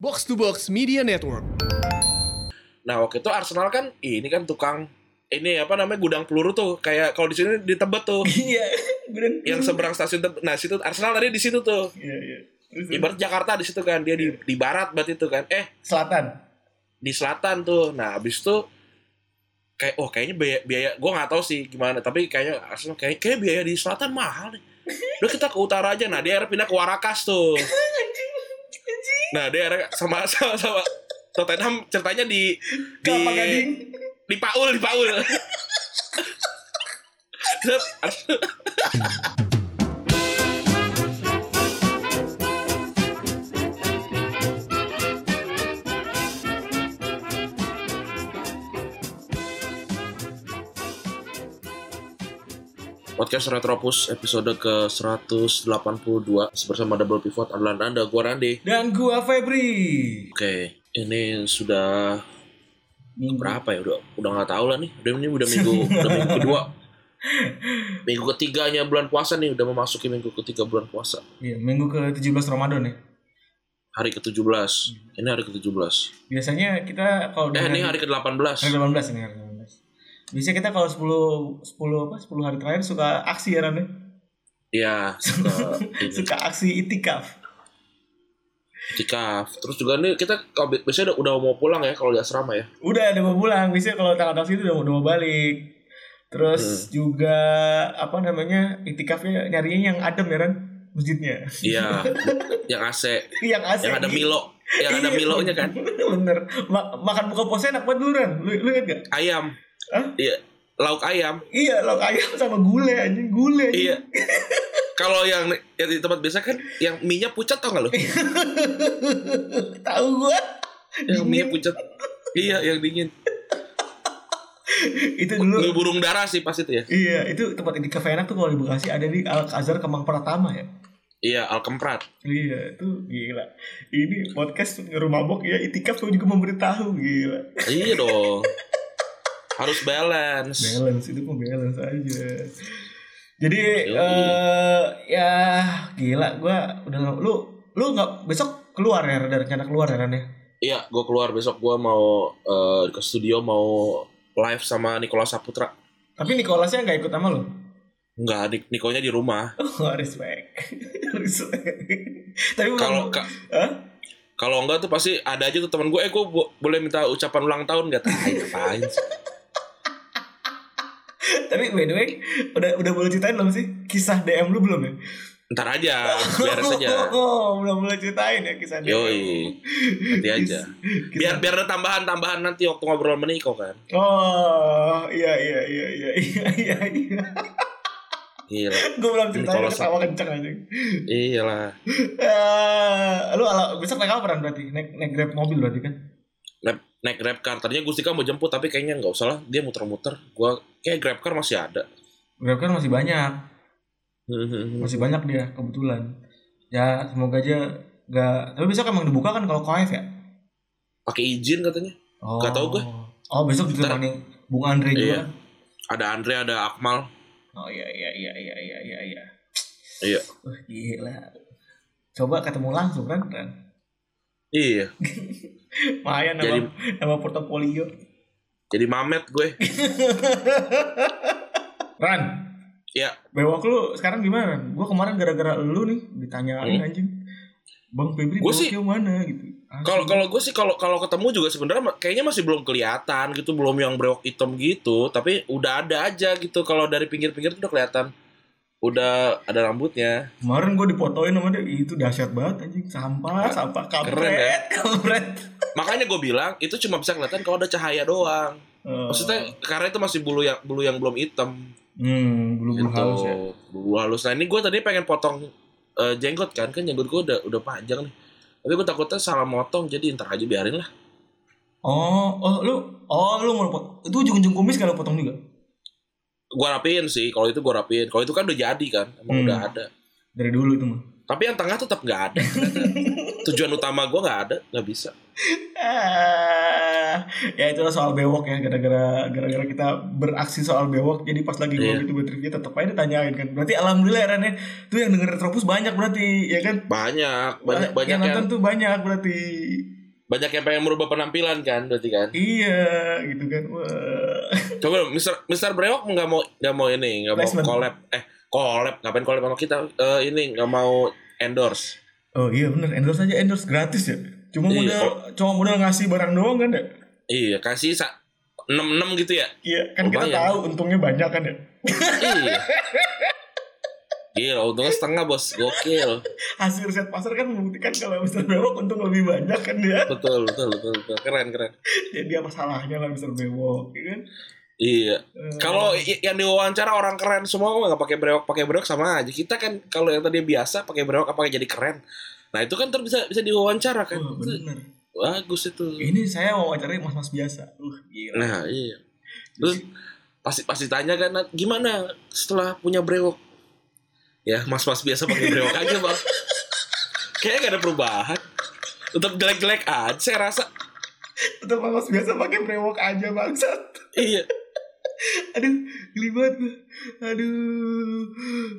Box to Box Media Network. Nah waktu itu Arsenal kan ini kan tukang ini apa namanya gudang peluru tuh kayak kalau di sini di Tebet tuh Iya, yang seberang stasiun Tebet. Nah situ Arsenal tadi di situ tuh. Iya, iya. Ibarat Jakarta di situ kan dia di di barat berarti itu kan. Eh selatan. di selatan tuh. Nah habis itu kayak oh kayaknya biaya, biaya gue nggak tahu sih gimana tapi kayaknya Arsenal kayak kayak biaya di selatan mahal nih. Udah kita ke utara aja. Nah dia akhirnya pindah ke Warakas tuh. Nah dia akhirnya sama sama sama Tottenham ceritanya di di di Paul di Paul. Podcast Retropus episode ke 182 bersama Double Pivot adalah Anda, gua Rande. Dan gua Febri. Oke, ini sudah Minggu. berapa ya? Udah udah nggak tahu lah nih. Udah ini udah minggu udah minggu kedua. Minggu ketiganya bulan puasa nih, udah memasuki minggu ketiga bulan puasa. Iya, minggu ke-17 Ramadan ya. Hari ke-17. Ini hari ke-17. Biasanya kita kalau Eh, ini hari ke-18. hari 18 ini hari 18. Biasanya kita kalau 10 10 apa 10 hari terakhir suka aksi ya Ran ya? Iya, suka Suka aksi itikaf. itikaf. Terus juga nih kita kalau bi- biasanya udah, udah mau pulang ya kalau di asrama ya. Udah ada mau pulang, biasanya kalau tanggal aksi itu udah, udah mau balik. Terus Hmm. juga apa namanya? Itikafnya nyarinya yang adem ya Ran masjidnya. Iya, yang AC, yang AC. yang ada Milo, yang ada Iya, Milonya kan. Bener. Ma- makan buka puasa enak banget dulu Ran. Lu, lu inget gak? Ayam. Hah? Iya, lauk ayam. Iya, lauk ayam sama gulai anjing, gulai. Iya. Kalau yang, yang di tempat biasa kan yang mie-nya pucat tau gak lo? Tahu gua. yang mie pucat. Iya, yang dingin. itu dulu. Mie burung darah sih pas itu ya. Iya, itu tempat itikaf enak tuh kalau di Bekasi ada di Al Azhar Kemang Pratama ya. Iya, Alkemprat. Iya, itu gila. Ini podcast rumah mabok ya, itikaf tuh juga memberitahu gila. Iya dong. Harus balance. Balance itu mah balance aja. Jadi eh ya gila gua udah nggak- lu lu nggak besok keluar ya ada rencana keluar ya Ran ya? Iya, gue keluar besok gue mau eh, ke studio mau live sama Nikola Saputra. Tapi Nicholasnya nggak ikut sama lu? Enggak, Nik Nikonya di rumah. Oh, respect. respect. Tapi Kalau ka- kalau enggak tuh pasti ada aja tuh teman gue, eh gue boleh minta ucapan ulang tahun gak? Tai, ngapain sih? Tapi by the way, udah udah boleh ceritain belum sih kisah DM lu belum ya? Ntar aja, biar saja. Oh, belum boleh ceritain ya kisah DM. Yoi, nanti aja. Biar biar ada tambahan-tambahan nanti waktu ngobrol sama Niko kan. Oh, iya iya iya iya iya iya. iya. Gila. Gue belum ceritain Kalau ketawa kenceng aja. Iyalah. Eh, lu ala besok naik apa berarti? Naik naik Grab mobil berarti kan? Naik, naik grab car. Tadinya Gustika mau jemput tapi kayaknya nggak usah lah. Dia muter-muter. Gua kayak grab car masih ada. Grab kan masih banyak. Masih banyak dia kebetulan. Ya, semoga aja gak tapi besok emang dibuka kan kalau KF ya? Pakai izin katanya. Oh. Gak tau gue. Oh, besok ditemani Bung Andre juga. Iya. Ada Andre, ada Akmal. Oh iya iya iya iya iya iya iya. Iya. Wah, gila. Coba ketemu langsung kan? Iya. Lumayan nama, Jadi- nama portofolio. Jadi mamet gue. Ran, Ya. bewok lu sekarang gimana? Gua kemarin gara-gara lu nih ditanyain Hmm. anjing. Bang Febri Gua sih- mana gitu. Kalau kalau gue sih kalau kalau ketemu juga sebenarnya kayaknya masih belum kelihatan gitu, belum yang brewok hitam gitu, tapi udah ada aja gitu. Kalau dari pinggir-pinggir tuh udah kelihatan. Udah ada rambutnya. Kemarin gue dipotoin sama dia, itu dahsyat banget anjing. Sampah, sampah kampret, Keren ya? kampret. Makanya gue bilang itu cuma bisa kelihatan kalau ada cahaya doang. Eh, Maksudnya karena itu masih bulu yang bulu yang belum hitam. hmm, bulu-bulu Gitu. halus ya. Bulu halus. Nah ini gue tadi pengen potong eh, jenggot kan, kan jenggot gue udah udah panjang nih. Tapi gue takutnya salah motong, jadi ntar aja biarin lah. Oh, oh lu, oh lu mau pot, itu ujung-ujung kumis kalau potong juga? Gue rapiin sih, kalau itu gue rapiin. Kalau itu kan udah jadi kan, emang Hmm. udah ada. Dari dulu itu mah. Tapi yang tengah tetap nggak ada. Tujuan utama gue nggak ada, nggak bisa. Ah, ya itulah soal bewok ya gara-gara gara-gara kita beraksi soal bewok jadi pas lagi Iya. gua gitu buat trivia tetap aja ditanyain kan berarti alhamdulillah ya Ran ya tuh yang denger Retropus banyak berarti ya kan Banyak, banyak, banyak yang yang, nonton tuh banyak berarti banyak yang pengen merubah penampilan kan, berarti kan. iya gitu kan wah Coba Mister Mister Brewok nggak mau nggak mau ini, nggak mau Placement. collab. Eh, collab, ngapain collab sama kita? Eh, ini nggak mau endorse. oh iya bener endorse aja endorse gratis ya cuma Iya, modal kok- cuma modal ngasih barang doang kan ya Iya, kasih sa 66 gitu ya. iya kan kita Lumayan. tahu untungnya banyak kan ya iya. Gila, untungnya setengah bos, gokil. hasil riset pasar kan membuktikan kalau Mr. Bewok untung lebih banyak kan dia Betul, betul, betul, betul. Keren, keren. jadi apa salahnya lah Mr. Bewok ya kan Iya. Eh, Kalau yang diwawancara orang keren semua nggak pakai brewok, pakai brewok sama aja. Kita kan kalau yang tadi biasa pakai brewok apa jadi keren. Nah itu kan ter bisa bisa diwawancara kan. Itu bener bagus itu. Ini saya wawancarai mas-mas biasa. Uh, gila. Nah iya. Terus pasti pasti tanya kan "Nat, gimana setelah punya brewok? Ya mas-mas biasa pakai brewok aja bang. Kayaknya gak ada perubahan. Tetap jelek-jelek aja saya rasa. Tetap mas biasa pakai brewok aja bangsat. Iya. Aduh, geli banget gue. Aduh.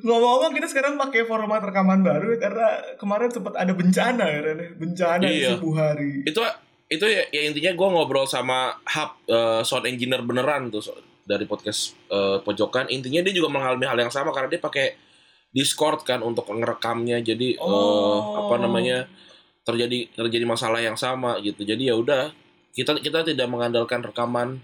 Ngomong-ngomong kita sekarang pakai format rekaman baru ya, karena kemarin sempat ada bencana ya. Bencana di Iya. subuh hari. itu itu ya, ya intinya gue ngobrol sama hub eh, sound engineer beneran tuh so- dari podcast eh, pojokan intinya dia juga mengalami hal yang sama karena dia pakai Discord kan untuk ngerekamnya jadi eh, Oh. apa namanya terjadi terjadi masalah yang sama gitu jadi ya udah kita kita tidak mengandalkan rekaman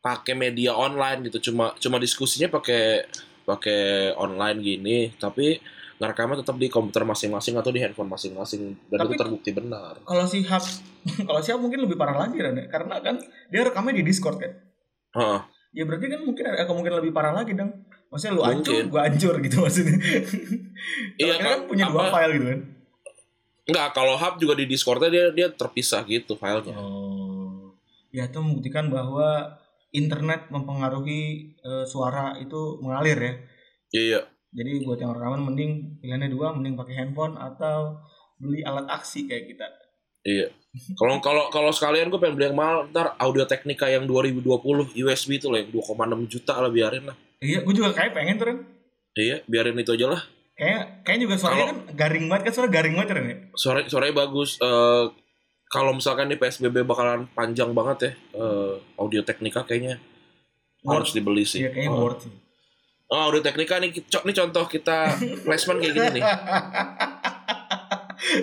pakai media online gitu cuma cuma diskusinya pakai pakai online gini tapi ngerekamnya tetap di komputer masing-masing atau di handphone masing-masing dan Tapi- itu terbukti benar Kalau si Hub, kalau si Hub mungkin lebih parah lagi ya. Karena kan dia rekamnya di Discord kan. Heeh. Ya berarti kan mungkin ada kemungkinan lebih parah lagi dong. Maksudnya lu hancur, gua hancur gitu maksudnya. Iya, Iya kan, kan, punya dua apa- file gitu kan. Enggak, kalau hub juga di Discord-nya dia dia terpisah gitu filenya. Oh. Ya itu membuktikan bahwa internet mempengaruhi eh, suara itu mengalir ya. Iya, Jadi buat yang rekaman mending pilihannya dua, mending pakai handphone atau beli alat aksi kayak kita. iya. Kalau kalau kalau sekalian gue pengen beli yang mahal, ntar Audio Technica yang 2020 USB itu lah yang 2,6 juta lah biarin lah. Iya, gue juga kayak pengen tuh Ren. Iya, biarin itu aja lah. Kayak kayak juga suaranya Kalau- kan garing banget kan suara garing banget Ren ya. Suara suaranya bagus. Eh kalau misalkan di PSBB bakalan panjang banget ya, eh, Audio Technica kayaknya harus dibeli sih. Iya kayaknya Oh. worth sih. Oh, Audio Technica nih, co- nih contoh kita placement kayak gini nih.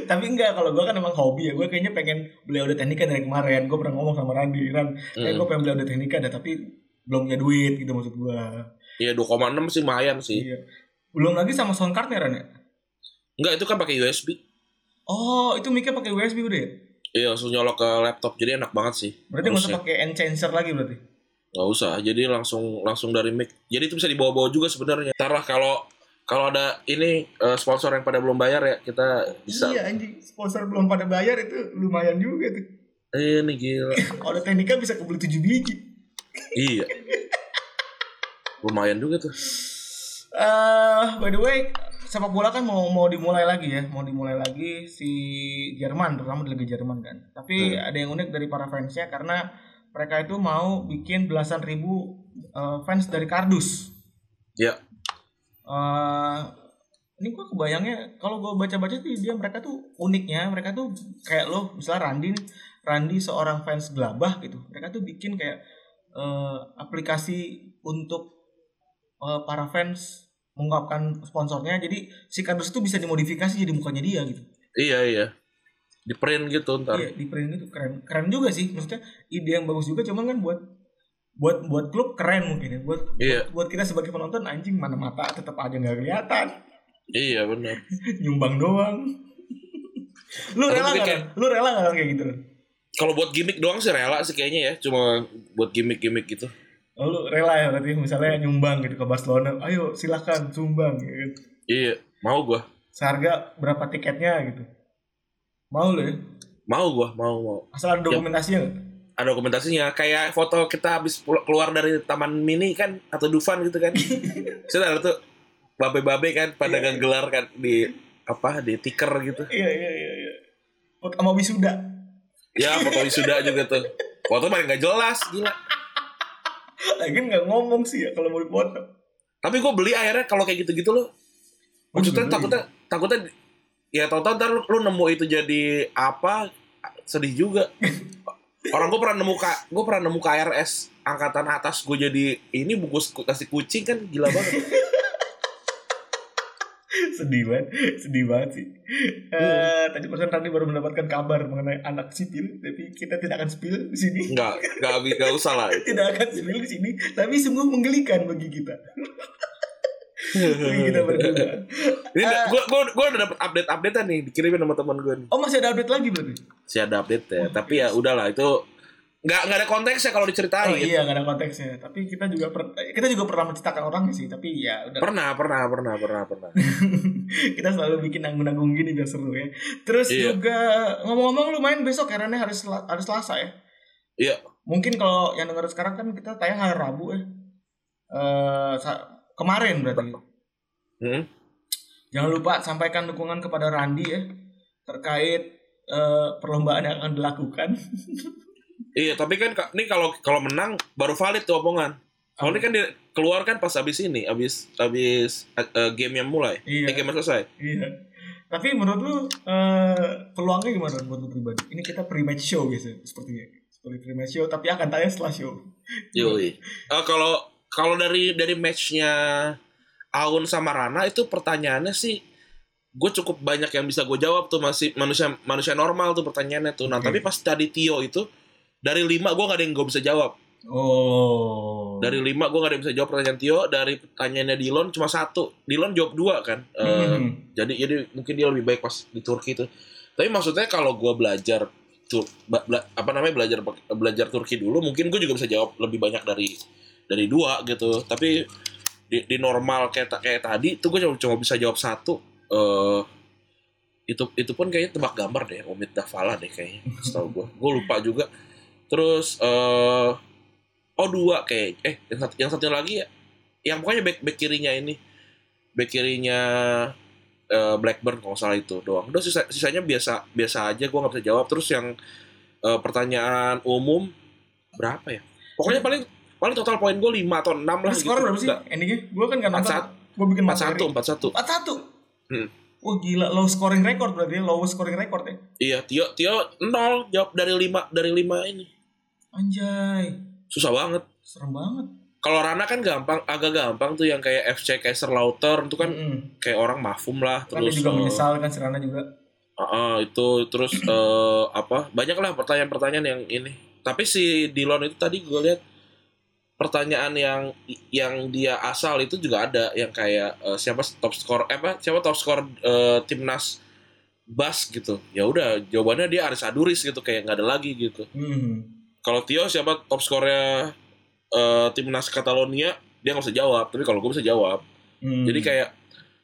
Tapi enggak kalau gue kan emang hobi ya gue kayaknya pengen beli audio teknika dari kemarin gue pernah ngomong sama Randi Ran kayak Hmm. gue pengen beli audio teknika ada tapi belum punya duit gitu maksud gue Iya, 2,6 sih lumayan sih. iya belum lagi sama sound cardnya ya Enggak, itu kan pakai USB. oh itu mic pakai USB udah ya Iya, langsung nyolok ke laptop. Jadi enak banget sih. berarti nggak usah pakai enhancer lagi berarti Nggak usah. Jadi langsung langsung dari mic. Jadi itu bisa dibawa-bawa juga sebenarnya. Ntar lah kalau kalau ada ini eh, sponsor yang pada belum bayar ya kita bisa. iya anjing sponsor belum pada bayar itu lumayan juga tuh Eh, ini gila. audio teknika bisa kebeli 7 biji iya. Lumayan juga tuh. eh by the way sepak bola kan mau mau dimulai lagi ya. Mau dimulai lagi si Jerman terutama di Liga Jerman kan. Tapi ada yang unik dari para fansnya karena mereka itu mau bikin belasan ribu eh, fans dari kardus. Ya. eh ini gua kebayangnya kalau gua baca-baca sih dia mereka tuh uniknya. Mereka tuh kayak lo misalnya Randi nih. Randi seorang fans gelabah gitu. Mereka tuh bikin kayak eh, aplikasi untuk eh, para fans mengungkapkan sponsornya jadi si kardus itu bisa dimodifikasi jadi mukanya dia gitu Iya, iya. Di print gitu ntar. iya di print itu keren keren juga sih maksudnya ide yang bagus juga cuman kan buat buat buat klub keren mungkin ya buat Iya. buat kita sebagai penonton anjing mana mata tetap aja nggak kelihatan Iya, benar. nyumbang doang. lu Atau rela nggak? kayak- Lu rela nggak kayak gitu? Kalau buat gimmick doang sih rela sih kayaknya ya. Cuma buat gimmick-gimmick gitu. Oh, lu rela ya berarti misalnya nyumbang gitu ke Barcelona. Ayo silakan sumbang gitu. Iya, mau gua. Seharga berapa tiketnya gitu. Mau lu ya? Mau gua, mau mau. Asal ada dokumentasinya nggak? ada dokumentasinya kayak foto kita habis keluar dari taman mini kan atau Dufan gitu kan saya ada tuh babe-babe kan pada Iya. gelar kan di apa di tiker gitu. Iya iya iya iya. Foto sama wisuda. Ya foto wisuda juga tuh. Foto paling nggak jelas gila. Lagi nggak ngomong sih ya kalau mau dipoto. Tapi gue beli akhirnya kalau kayak gitu-gitu loh. Maksudnya takutnya takutnya ya tau-tau ntar lu, lu nemu itu jadi apa sedih juga. Orang gue pernah nemu gue pernah nemu KRS angkatan atas gue jadi ini bungkus ku- kasih kucing kan gila banget. Sedih banget, sedih banget sih. Eh, tadi barusan Randy baru mendapatkan kabar mengenai anak sipil, tapi kita tidak akan spill di sini. Enggak, enggak enggak usah lah. Tidak akan spill di sini, tapi sungguh menggelikan bagi kita. kita berdua. Ini gue gue gue udah dapet update updatean nih dikirimin sama teman gue nih. Oh masih ada update lagi berarti? Si ada update ya, tapi ya udahlah itu nggak nggak ada konteksnya kalau diceritain. Oh iya nggak ada konteksnya. Tapi kita juga per- kita juga pernah menceritakan orang sih. Tapi ya udah. Pernah, pernah, pernah, pernah, pernah. kita selalu bikin nanggung-nanggung gini biar seru ya. Terus Iya. juga ngomong-ngomong lu main besok ya Rene hari Sel- hari Selasa ya. Iya. Mungkin kalau yang denger sekarang kan kita tayang hari Rabu ya. Eh kemarin berarti. Hmm? Jangan lupa sampaikan dukungan kepada Randi ya terkait eh, perlombaan yang akan dilakukan. Iya, tapi kan ka- ini kalau kalau menang baru valid tuh omongan. Kalau ini kan dikeluarkan pas habis ini, habis habis eh, game yang mulai. Iya. Eh, game yang selesai. Iya. Tapi menurut lu eh, peluangnya gimana buat lu pribadi? Ini kita pre-match show biasanya sepertinya. Seperti pre-match show tapi akan tayang setelah show. Yoi. Eh, kalau kalau dari dari matchnya Aun sama Rana itu pertanyaannya sih gue cukup banyak yang bisa gue jawab tuh masih manusia manusia normal tuh pertanyaannya tuh. Nah Oke. tapi pas tadi Tio itu dari lima gue gak ada yang gue bisa jawab. Oh. Dari lima gue gak ada yang bisa jawab pertanyaan Tio. Dari pertanyaannya Dilon cuma satu. Dilon jawab dua kan. Eh, Hmm. Jadi jadi mungkin dia lebih baik pas di Turki itu. Tapi maksudnya kalau gue belajar tur, bela- apa namanya belajar belajar Turki dulu, mungkin gue juga bisa jawab lebih banyak dari dari dua gitu. Tapi di, di normal kayak kayak tadi tuh gue cuma, cuma bisa jawab satu. Eh itu itu pun kayaknya tebak gambar deh, Omid Davala deh kayaknya. Setahu gue, gue lupa juga. Terus eh oh dua kayak eh yang satu yang satunya lagi ya, yang pokoknya back back kirinya ini, back kirinya eh, Blackburn kalau nggak salah itu doang. Udah sisa, sisanya biasa biasa aja gue nggak bisa jawab. Terus yang eh, pertanyaan umum berapa ya? Pokoknya paling paling total poin gue 5 atau 6 lah skor gitu. berapa sih? Nggak, Endingnya? Gue kan gak nonton. 41. Gue bikin 41 41. 41. Hmm. Wah gila, low scoring record berarti ya, low scoring record ya. Iya, Tio Tio 0 jawab dari 5 dari 5 ini. Anjay, Susah banget. serem banget. Kalau Rana kan gampang, agak gampang tuh yang kayak FC Kaiserslautern itu kan Mm-mm. kayak orang mafum lah Kan terus juga eh, menyesal kan Serana juga. ah, ah, itu terus eh, apa banyak lah pertanyaan-pertanyaan yang ini tapi si Dilon itu tadi gue lihat pertanyaan yang yang dia asal itu juga ada yang kayak eh, siapa top skor eh, apa siapa top skor eh, timnas Bas gitu ya udah jawabannya dia Aris Aduris gitu kayak nggak ada lagi gitu Hmm. Kalau Tio siapa top skornya eh, timnas Catalonia dia nggak bisa jawab. Tapi kalau gue bisa jawab. Hmm. jadi kayak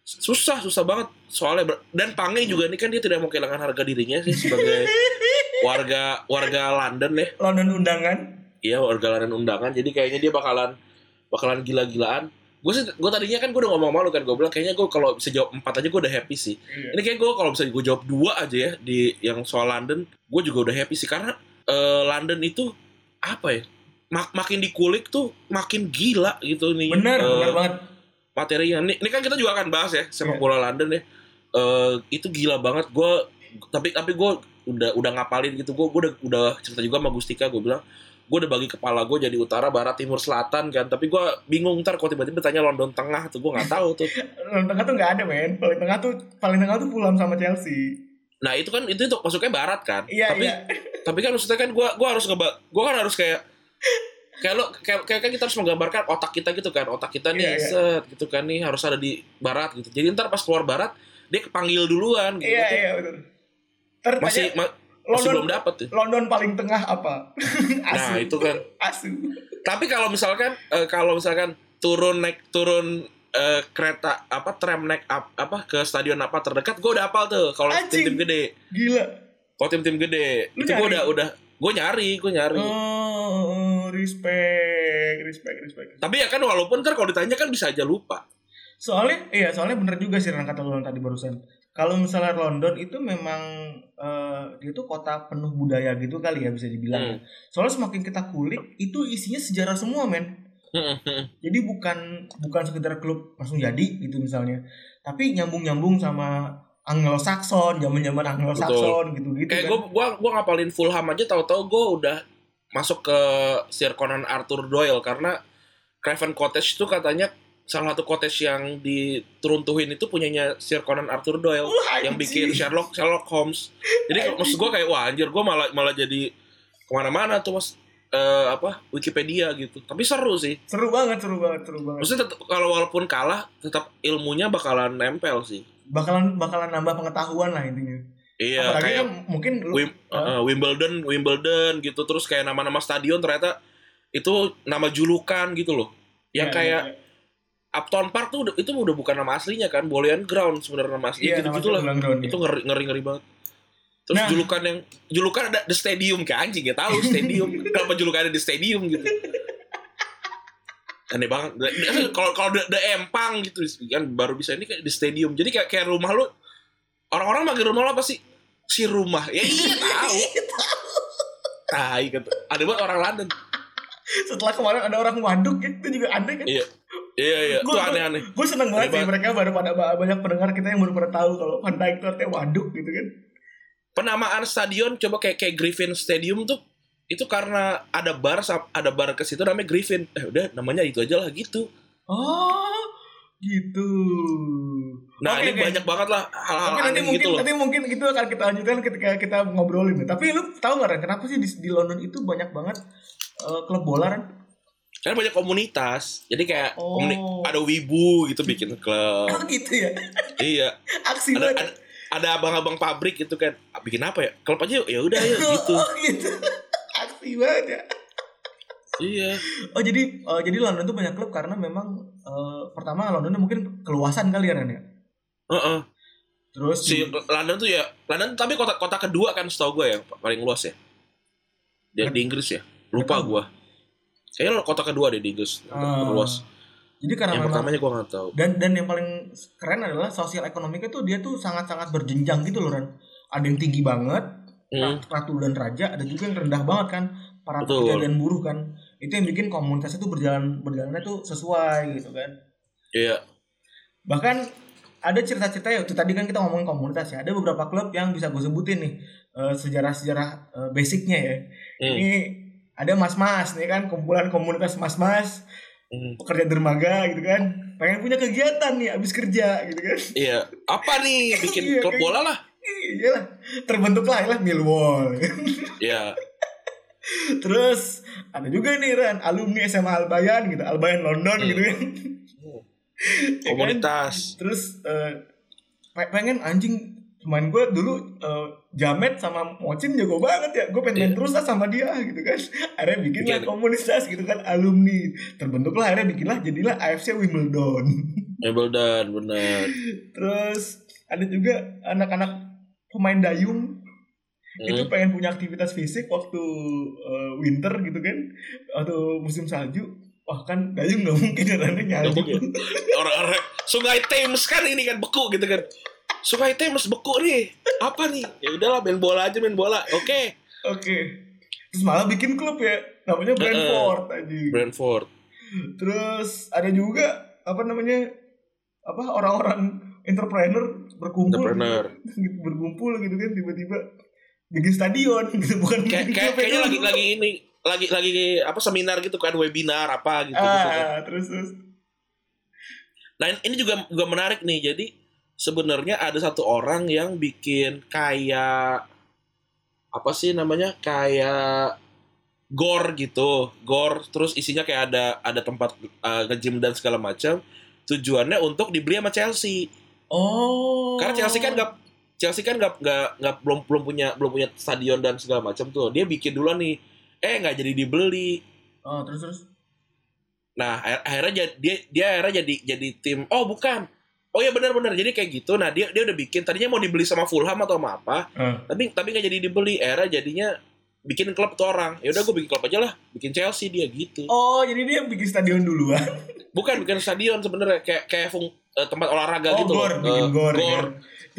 susah susah banget soalnya. Dan Pange juga ini kan dia tidak mau kehilangan harga dirinya sih sebagai warga warga London ya. London undangan. iya warga London undangan. Jadi kayaknya dia bakalan bakalan gila-gilaan. Gue sih gue tadinya kan gue udah ngomong malu kan. Gue bilang kayaknya gue kalau bisa jawab empat aja gue udah happy sih. Iya. ini kayak gue kalau bisa gue jawab dua aja ya di yang soal London gue juga udah happy sih. Karena eh, London itu apa ya mak- makin dikulik tuh makin gila gitu nih Bener, Eh, bener banget. materinya. Ini, ini kan kita juga akan bahas ya sepak Iya. bola London ya. Eh itu gila banget. Gue tapi tapi gue udah udah ngapalin gitu. Gue udah udah cerita juga sama Gustika. Gue bilang gue udah bagi kepala gue jadi utara, barat, timur, selatan kan. Tapi gue bingung ntar kalau tiba-tiba tanya London tengah tuh gue nggak tahu tuh. London tengah tuh nggak ada men. Paling tengah tuh paling tengah tuh Fulham sama Chelsea. Nah itu kan itu untuk masuknya barat kan. Iya tapi iya. tapi kan maksudnya kan gue gue harus ngeba gue kan harus kayak kayak lo kayak, kayak kan kita harus menggambarkan otak kita gitu kan otak kita nih Iya, iya. set gitu kan nih harus ada di barat gitu jadi ntar pas keluar barat dia kepanggil duluan gitu Iya Tuh iya betul. Masih ma- masih London- belum dapat tuh London paling tengah apa? nah itu kan Asu. tapi kalau misalkan eh, kalau misalkan turun naik turun eh, kereta apa tram naik up, apa ke stadion apa terdekat gue udah hafal tuh kalau tim-tim gede Gila. kalau tim-tim gede Lu itu gue udah udah gue nyari gue nyari Oh, respect, respect, respect. tapi ya kan walaupun ntar kalau ditanya kan bisa aja lupa Soalnya, iya soalnya bener juga sih yang kata lu tadi barusan. kalau misalnya London itu memang eh, dia tuh kota penuh budaya gitu kali ya bisa dibilang. Hmm. Soalnya semakin kita kulik itu isinya sejarah semua men. Jadi bukan bukan sekedar klub langsung jadi gitu misalnya, tapi nyambung-nyambung sama Anglo-Saxon, zaman-zaman Anglo-Saxon gitu-gitu Kayak kan. gue gua gua ngapalin Fulham aja tahu-tahu gue udah masuk ke Sir Conan Arthur Doyle karena Craven Cottage itu katanya salah satu cottage yang dituruntuhin itu punyanya Sir Conan Arthur Doyle Wah, yang bikin Sherlock Sherlock Holmes. Jadi maksud gue kayak wah anjir gue malah malah jadi ke mana-mana tuh mas eh, apa Wikipedia gitu. Tapi seru sih. seru banget, seru banget, seru banget. Maksudnya tetep- kalau walaupun kalah tetap ilmunya bakalan nempel sih. Bakalan bakalan nambah pengetahuan lah intinya. Iya Apalagi kayak kan mungkin lu Wim- uh, Wimbledon, Wimbledon gitu terus kayak nama-nama stadion ternyata itu nama julukan gitu loh. Yang Iya, kayak iya, Upton Park tuh itu udah bukan nama aslinya kan, Bolian Ground sebenarnya nama aslinya Iya, gitu gitu lah. Ground, Itu ngeri ngeri ngeri banget. Terus Nah. julukan yang julukan ada the stadium kayak anjing ya tahu stadium. Kenapa julukan ada the stadium gitu. Aneh banget. The- Kalau kalau the, the Empang gitu kan baru bisa ini kayak the stadium. Jadi kayak kayak rumah lu orang-orang manggil rumah lu apa sih? Si rumah. Ya iya tahu. Tai gitu. Ada banget orang London. Setelah kemarin ada orang waduk ya, itu juga aneh kan. Iya. Iya iya, itu Gua- aneh-aneh. Gue seneng banget Aneh sih mereka baru pada banyak pendengar kita yang baru pada tahu kalau Van Dijk itu artinya waduk gitu kan. Penamaan stadion coba kayak kayak Griffin Stadium tuh itu karena ada bar ada bar ke situ namanya Griffin eh udah namanya itu aja lah gitu Oh, gitu. nah Oke, ini oke. banyak banget lah hal-hal Oke, nanti aneh mungkin gitu loh nanti mungkin itu akan kita lanjutkan ketika kita ngobrolin. Tapi lu tahu nggak Ren, kenapa sih di, di London itu banyak banget eh, klub bola Ren? karena banyak komunitas jadi kayak Oh. komuni- ada wibu gitu bikin klub Oh gitu ya. iya Aksi ada, banget. ada ada abang-abang pabrik gitu kan. Ah, bikin apa ya? Klub aja ya udah ya gitu Oh gitu. Aksi banget ya. iya. Oh jadi oh, jadi London tuh banyak klub karena memang eh, pertama London mungkin keluasan kali ya Ren ya. Heeh. Terus si London tuh ya London tapi kota kota kedua kan setahu gue yang paling luas ya. Di, di Inggris ya. Lupa gue kayaknya kota kedua deh di Inggris Ah, luas Jadi karena yang memang pertamanya gue nggak tahu dan dan yang paling keren adalah sosial ekonomiknya tuh dia tuh sangat-sangat berjenjang gitu loh Ren. Ada yang tinggi banget, Hmm. ratu dan raja, ada juga yang rendah banget kan, para pekerja dan buruh kan. Itu yang bikin komunitasnya tuh berjalan berjalannya tuh sesuai gitu kan. Iya. Bahkan ada cerita-cerita ya, itu tadi kan kita ngomongin komunitas ya. Ada beberapa klub yang bisa gue sebutin nih eh, sejarah-sejarah eh, basicnya ya. Hmm. Ini ada mas-mas nih kan, kumpulan komunitas mas-mas Hmm. pekerja dermaga gitu kan. Pengen punya kegiatan nih abis kerja gitu kan. Iya. Apa nih bikin Iya, klub bola lah? Iya lah, terbentuklah lah Millwall. Iya. Terus ada juga nih Ran, alumni SMA Albayan gitu, Albayan London Hmm. gitu kan. Ya kan? Komunitas. Terus pe- pengen anjing teman gue dulu eh, Jamet sama Mocin jago banget ya gue pengen main Iya. terus lah sama dia gitu kan akhirnya bikinlah Bikin. komunitas gitu kan alumni terbentuklah akhirnya bikinlah jadilah AFC Wimbledon Wimbledon bener. terus ada juga anak-anak pemain dayung itu Hmm. pengen punya aktivitas fisik waktu eh, winter gitu kan atau musim salju wah kan dayung nggak mungkin Nggak mungkin. Orang-orang Sungai Thames kan ini kan beku gitu kan. Sungai Thames beku nih. Apa nih? Ya udahlah main bola aja main bola. Oke. oke terus malah bikin klub ya namanya Brentford aja Brentford. terus ada juga apa namanya apa orang-orang entrepreneur berkumpul Entrepreneur. gitu, berkumpul gitu kan tiba-tiba bikin stadion gitu bukan Kayak bikin kayak kayaknya ya. lagi lagi ini lagi lagi apa seminar gitu kan webinar apa gitu, gitu kan. ah terus terus Nah ini juga juga menarik nih. Jadi sebenarnya ada satu orang yang bikin kayak apa sih namanya kayak gor gitu, gor terus isinya kayak ada ada tempat uh, nge-gym dan segala macam. Tujuannya untuk dibeli sama Chelsea. oh Karena Chelsea kan nggak Chelsea kan nggak nggak nggak belum belum punya belum punya stadion dan segala macam tuh. Dia bikin dulu nih. Eh nggak jadi dibeli. oh terus terus Nah, akhir- akhirnya dia dia akhirnya jadi jadi tim. Oh, bukan. Oh ya benar-benar. Jadi kayak gitu. Nah, dia dia udah bikin tadinya mau dibeli sama Fulham atau sama apa, Ah. tapi tapi nggak jadi dibeli. Akhirnya jadinya bikin klub tuh orang. Ya udah gue bikin klub aja lah, bikin Chelsea dia gitu. Oh, jadi dia bikin stadion duluan. Bukan bikin stadion sebenarnya kayak kayak fung, eh, tempat olahraga Oh, gitu. gor, loh. bikin Eh, gor, gor, kan.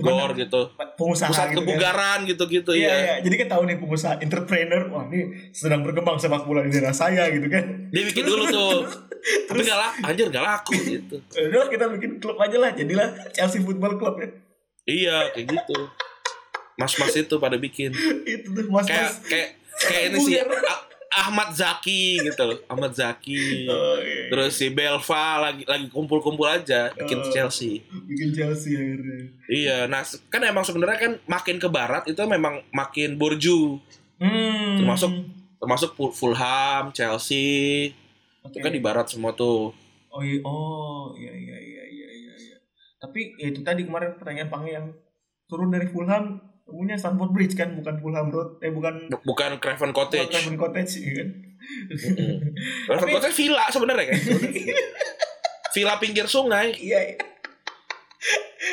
Gor gitu. pengusaha Pusat gitu kan. kebugaran gitu-gitu Iya, ya. iya. Jadi kan tahu nih pengusaha entrepreneur, wah ini sedang berkembang sepak bola di daerah saya gitu kan. Dia bikin dulu tuh. Tapi gak laku, anjir gak laku gitu. Udah kita bikin klub aja lah, jadilah Chelsea Football Club ya. Iya, kayak gitu. Mas-mas itu pada bikin. Itu tuh mas Kayak kayak kayak ini sih Ahmad Zaki gitu loh. Ahmad Zaki. Oh, iya. Terus si Belva lagi lagi kumpul-kumpul aja bikin Oh. Chelsea. bikin Chelsea akhirnya. Iya, nah kan emang sebenarnya kan makin ke barat itu memang makin burju. Hmm. Termasuk termasuk Ful- Fulham, Chelsea. Oke. Itu kan di barat semua tuh. Oh iya, oh iya iya iya iya iya. iya. Tapi ya itu tadi kemarin pertanyaan Pange yang turun dari Fulham temunya Stamford Bridge kan bukan Fulham Road eh bukan Bu- Bukan Craven Cottage. Craven Cottage iya kan. Craven Tapi- Cottage villa sebenarnya kan. villa pinggir sungai. Iya. iya.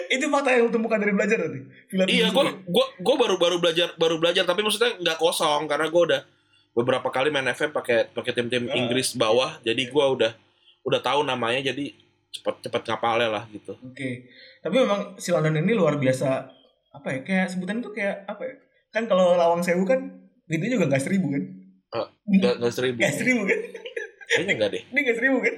itu fakta yang lu temukan dari belajar nanti. Villa Iya, gue gua gua baru baru belajar baru belajar tapi maksudnya nggak kosong karena gue udah beberapa kali main FM pakai pakai tim-tim Ah. Inggris bawah jadi gue udah udah tahu namanya jadi cepet cepet ngapalnya lah gitu. Oke. Tapi memang si London ini luar biasa apa ya? Kayak sebutan itu kayak apa ya? Kan kalau Lawang Sewu kan itu juga nggak seribu kan? Ah, Nggak nggak seribu. Nggak seribu kan? Kayaknya nggak deh. Ini nggak seribu kan?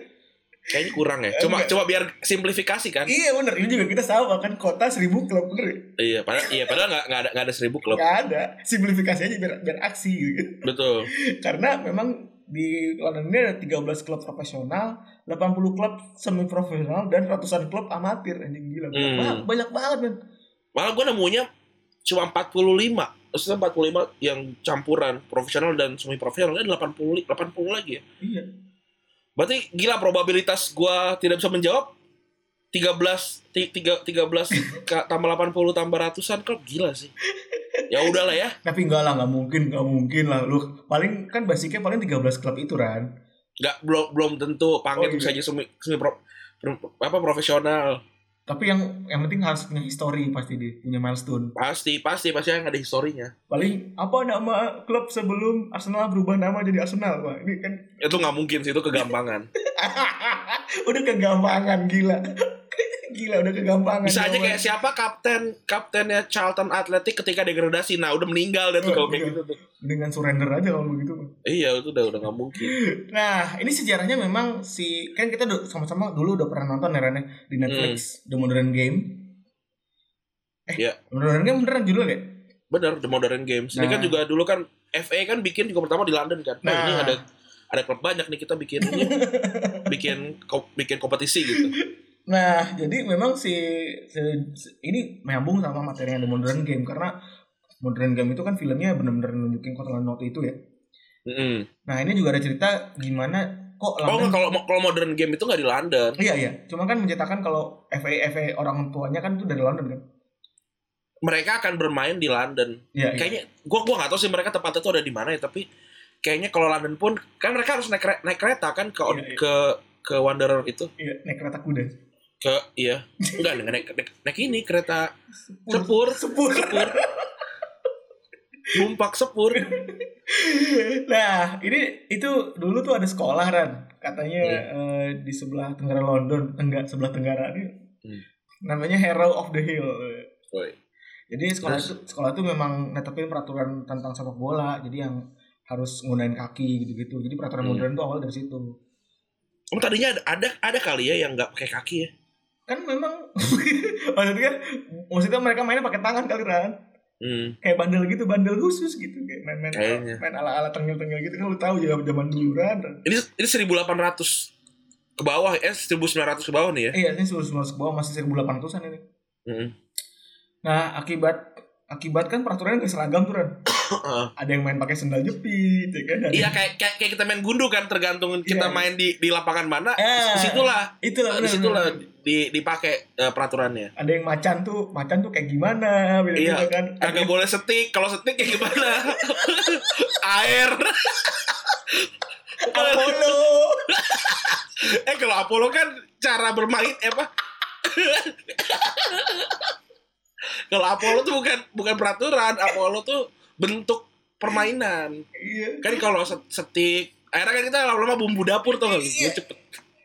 Kayaknya kurang ya. Cuma Enggak. coba biar simplifikasi kan. Iya bener. Ini juga kita sama kan kota seribu klub bener ya? Iya, padahal iya padahal nggak nggak ada nggak ada seribu klub. Nggak ada. Simplifikasi aja biar biar aksi gitu kan. Betul. Karena memang di London ini ada 13 klub profesional, 80 klub semi profesional dan ratusan klub amatir anjing gila. Banyak, Hmm. banget, banyak banget men. Malah gue nemunya cuma 45. Maksudnya 45 yang campuran profesional dan semi profesional kan 80 80 lagi ya. Iya. Berarti gila probabilitas gua tidak bisa menjawab 13 ti- tiga- 13 ka- tambah 80 tambah ratusan klub gila sih. Ya udahlah ya. Tapi enggak lah, enggak mungkin, enggak mungkin lah lu. Paling kan basicnya paling 13 klub itu kan. Nggak belum belum tentu panggil Oh, bisa iya. aja semi, semi pro- pro- apa profesional. Tapi yang yang penting harus punya history pasti dia, punya milestone. Pasti pasti pasti yang ada historinya. Paling apa nama klub sebelum Arsenal berubah nama jadi Arsenal, Pak. Ini kan Itu nggak mungkin sih itu kegampangan. udah kegampangan gila. Gila udah kegampangan. Bisa aja kayak siapa kapten kaptennya Charlton Athletic ketika degradasi. Nah, udah meninggal deh tuh kalau kayak gitu tuh. dengan surrender aja kalau begitu. Iya, itu udah udah nggak mungkin. Nah, ini sejarahnya memang si kan kita sama-sama dulu udah pernah nonton ya Ren, ya, di Netflix The Modern Game. Eh, Iya. Modern Game beneran judulnya ya? Bener, The Modern Games. Ini Nah. kan juga dulu kan FA kan bikin juga pertama di London kan. Nah, ini Nah. ada ada klub banyak nih kita bikin ini, bikin bikin kompetisi gitu. Nah, jadi memang si, si- si- ini menyambung sama materinya The Modern Game karena Modern Game itu kan filmnya benar-benar nunjukin kota London waktu itu ya. Mm-mm. Nah, ini juga ada cerita gimana kok Oh London nggak, kalau kalau modern game itu nggak di London. Iya iya, cuma kan menceritakan kalau FA FA orang tuanya kan itu dari London kan. Mereka akan bermain di London. Iya, iya. Kayaknya gua gua nggak tahu sih mereka tempatnya tuh ada di mana ya, tapi kayaknya kalau London pun kan mereka harus naik naik kereta kan ke Iya, iya. ke ke Wanderer itu Iya, naik kereta kuda. Ke iya enggak naik naik, naik, ini kereta sepur Sepur. sepur numpak sepur nah, ini itu dulu tuh ada sekolah kan, katanya Iya. eh, di sebelah tenggara London, tenggak sebelah tenggara ini. Hmm. Namanya Hero of the Hill. Woi. Jadi sekolah Terus? itu sekolah itu memang netepin peraturan tentang sepak bola, jadi yang harus nggunain kaki gitu-gitu. Jadi peraturan Hmm. modern itu awal dari situ. Oh, tadinya ada, ada ada kali ya yang nggak pakai kaki ya Kan memang maksudnya kan maksudnya mereka mainnya pakai tangan kali kan. hmm. Kayak bandel gitu, bandel khusus gitu kayak main-main Kayaknya. main ala-ala tengil-tengil gitu kan lu tahu ya zaman dulu kan. ini ini 1800 ke bawah eh 1900 ke bawah nih ya Iya, ini sebelum ke bawah masih 1800-an ini. Hmm. Nah, akibat akibat kan peraturannya gak seragam tuh kan. Ada yang main pakai sendal jepit, ya kan? Iya kayak, kayak kayak kita main gundu kan tergantung kita Iya. main di di lapangan mana Eh, di situlah Itulah di situlah di dipakai eh, peraturannya Ada yang macan tuh, macan tuh kayak gimana, beda Iya. kan. Kagak boleh setik kalau setik kayak gimana air Apollo. eh kalau Apollo kan cara bermain eh, apa kalau Apollo tuh bukan bukan peraturan Apollo tuh bentuk permainan. Iya. Kan kalau set- setik, akhirnya kan kita lama-lama bumbu dapur tuh kan. Iya. cepet.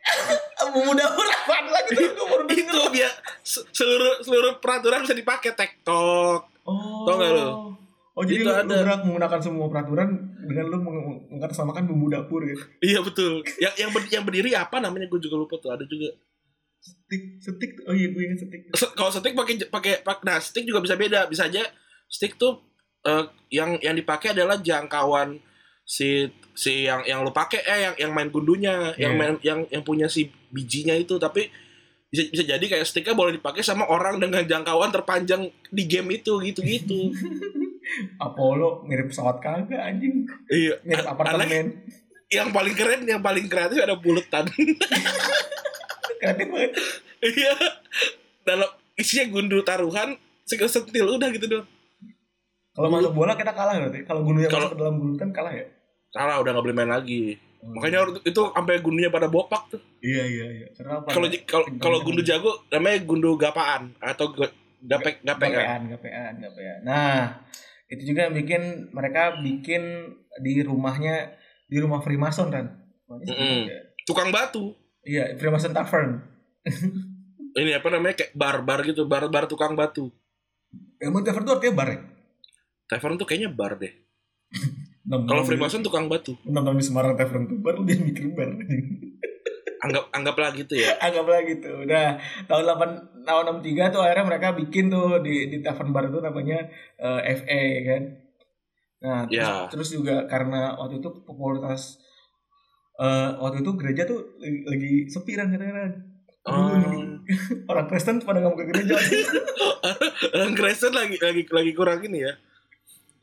Bumbu dapur apaan lagi tuh? Baru. Itu biar se- seluruh seluruh peraturan bisa dipakai tektok. Oh. Tau nggak lu? Oh jadi Itu lu, lu ada. berhak menggunakan semua peraturan dengan lu meng- mengatasnamakan bumbu dapur ya. Iya betul. Yang yang ber- yang berdiri apa namanya gue juga lupa tuh. Ada juga. Stick, stick. Oh iya gue ingat stick. Kalau stick pakai pakai pak nah stick juga bisa beda. Bisa aja stick tuh eh, yang yang dipakai adalah jangkauan si si yang yang lu pakai eh yang yang main gundunya, yang Iya. main yang yang punya si bijinya itu tapi bisa bisa jadi kayak sticknya boleh dipakai sama orang dengan jangkauan terpanjang di game itu gitu-gitu. Apollo mirip pesawat kagak anjing. iya. Mirip apartemen. yang paling keren, yang paling kreatif ada buletan. Kreatif banget. Iya. Dalam isinya gundu taruhan, sekali sentil udah gitu doang. Kalau masuk bola kita kalah berarti. Kalau gundunya Kalau- masuk ke dalam bulutan kalah ya. Kalah udah nggak boleh main lagi. Makanya itu sampai gundunya pada bopak tuh. Iya iya iya. Karena apa? Kalau kalau kalau gundu jago namanya gundu gapaan atau gapek gapek kan. gapean, gapean, gapean. Nah, itu juga yang bikin mereka bikin di rumahnya di rumah Freemason kan. Mm-mm. Tukang batu. Iya, Freemason Tavern. Ini apa namanya kayak bar-bar gitu, bar-bar tukang batu. Emang Tavern itu artinya bar ya? Tavern tuh kayaknya bar deh. Kalau Freemason tukang batu. tahun di Semarang Tavern itu bar, dia mikir bar. Anggap anggaplah gitu ya. Anggaplah gitu. Udah tahun 8 tahun 63 tuh akhirnya mereka bikin tuh di di Tavern Bar itu namanya eh, FA kan. Nah, terus, Ya. terus juga karena waktu itu popularitas eh waktu itu gereja tuh lagi, lagi sepi kan kadang-kadang. Oh. Orang Kristen pada nggak mau ke gereja. Orang Kristen lagi lagi lagi kurang ini ya.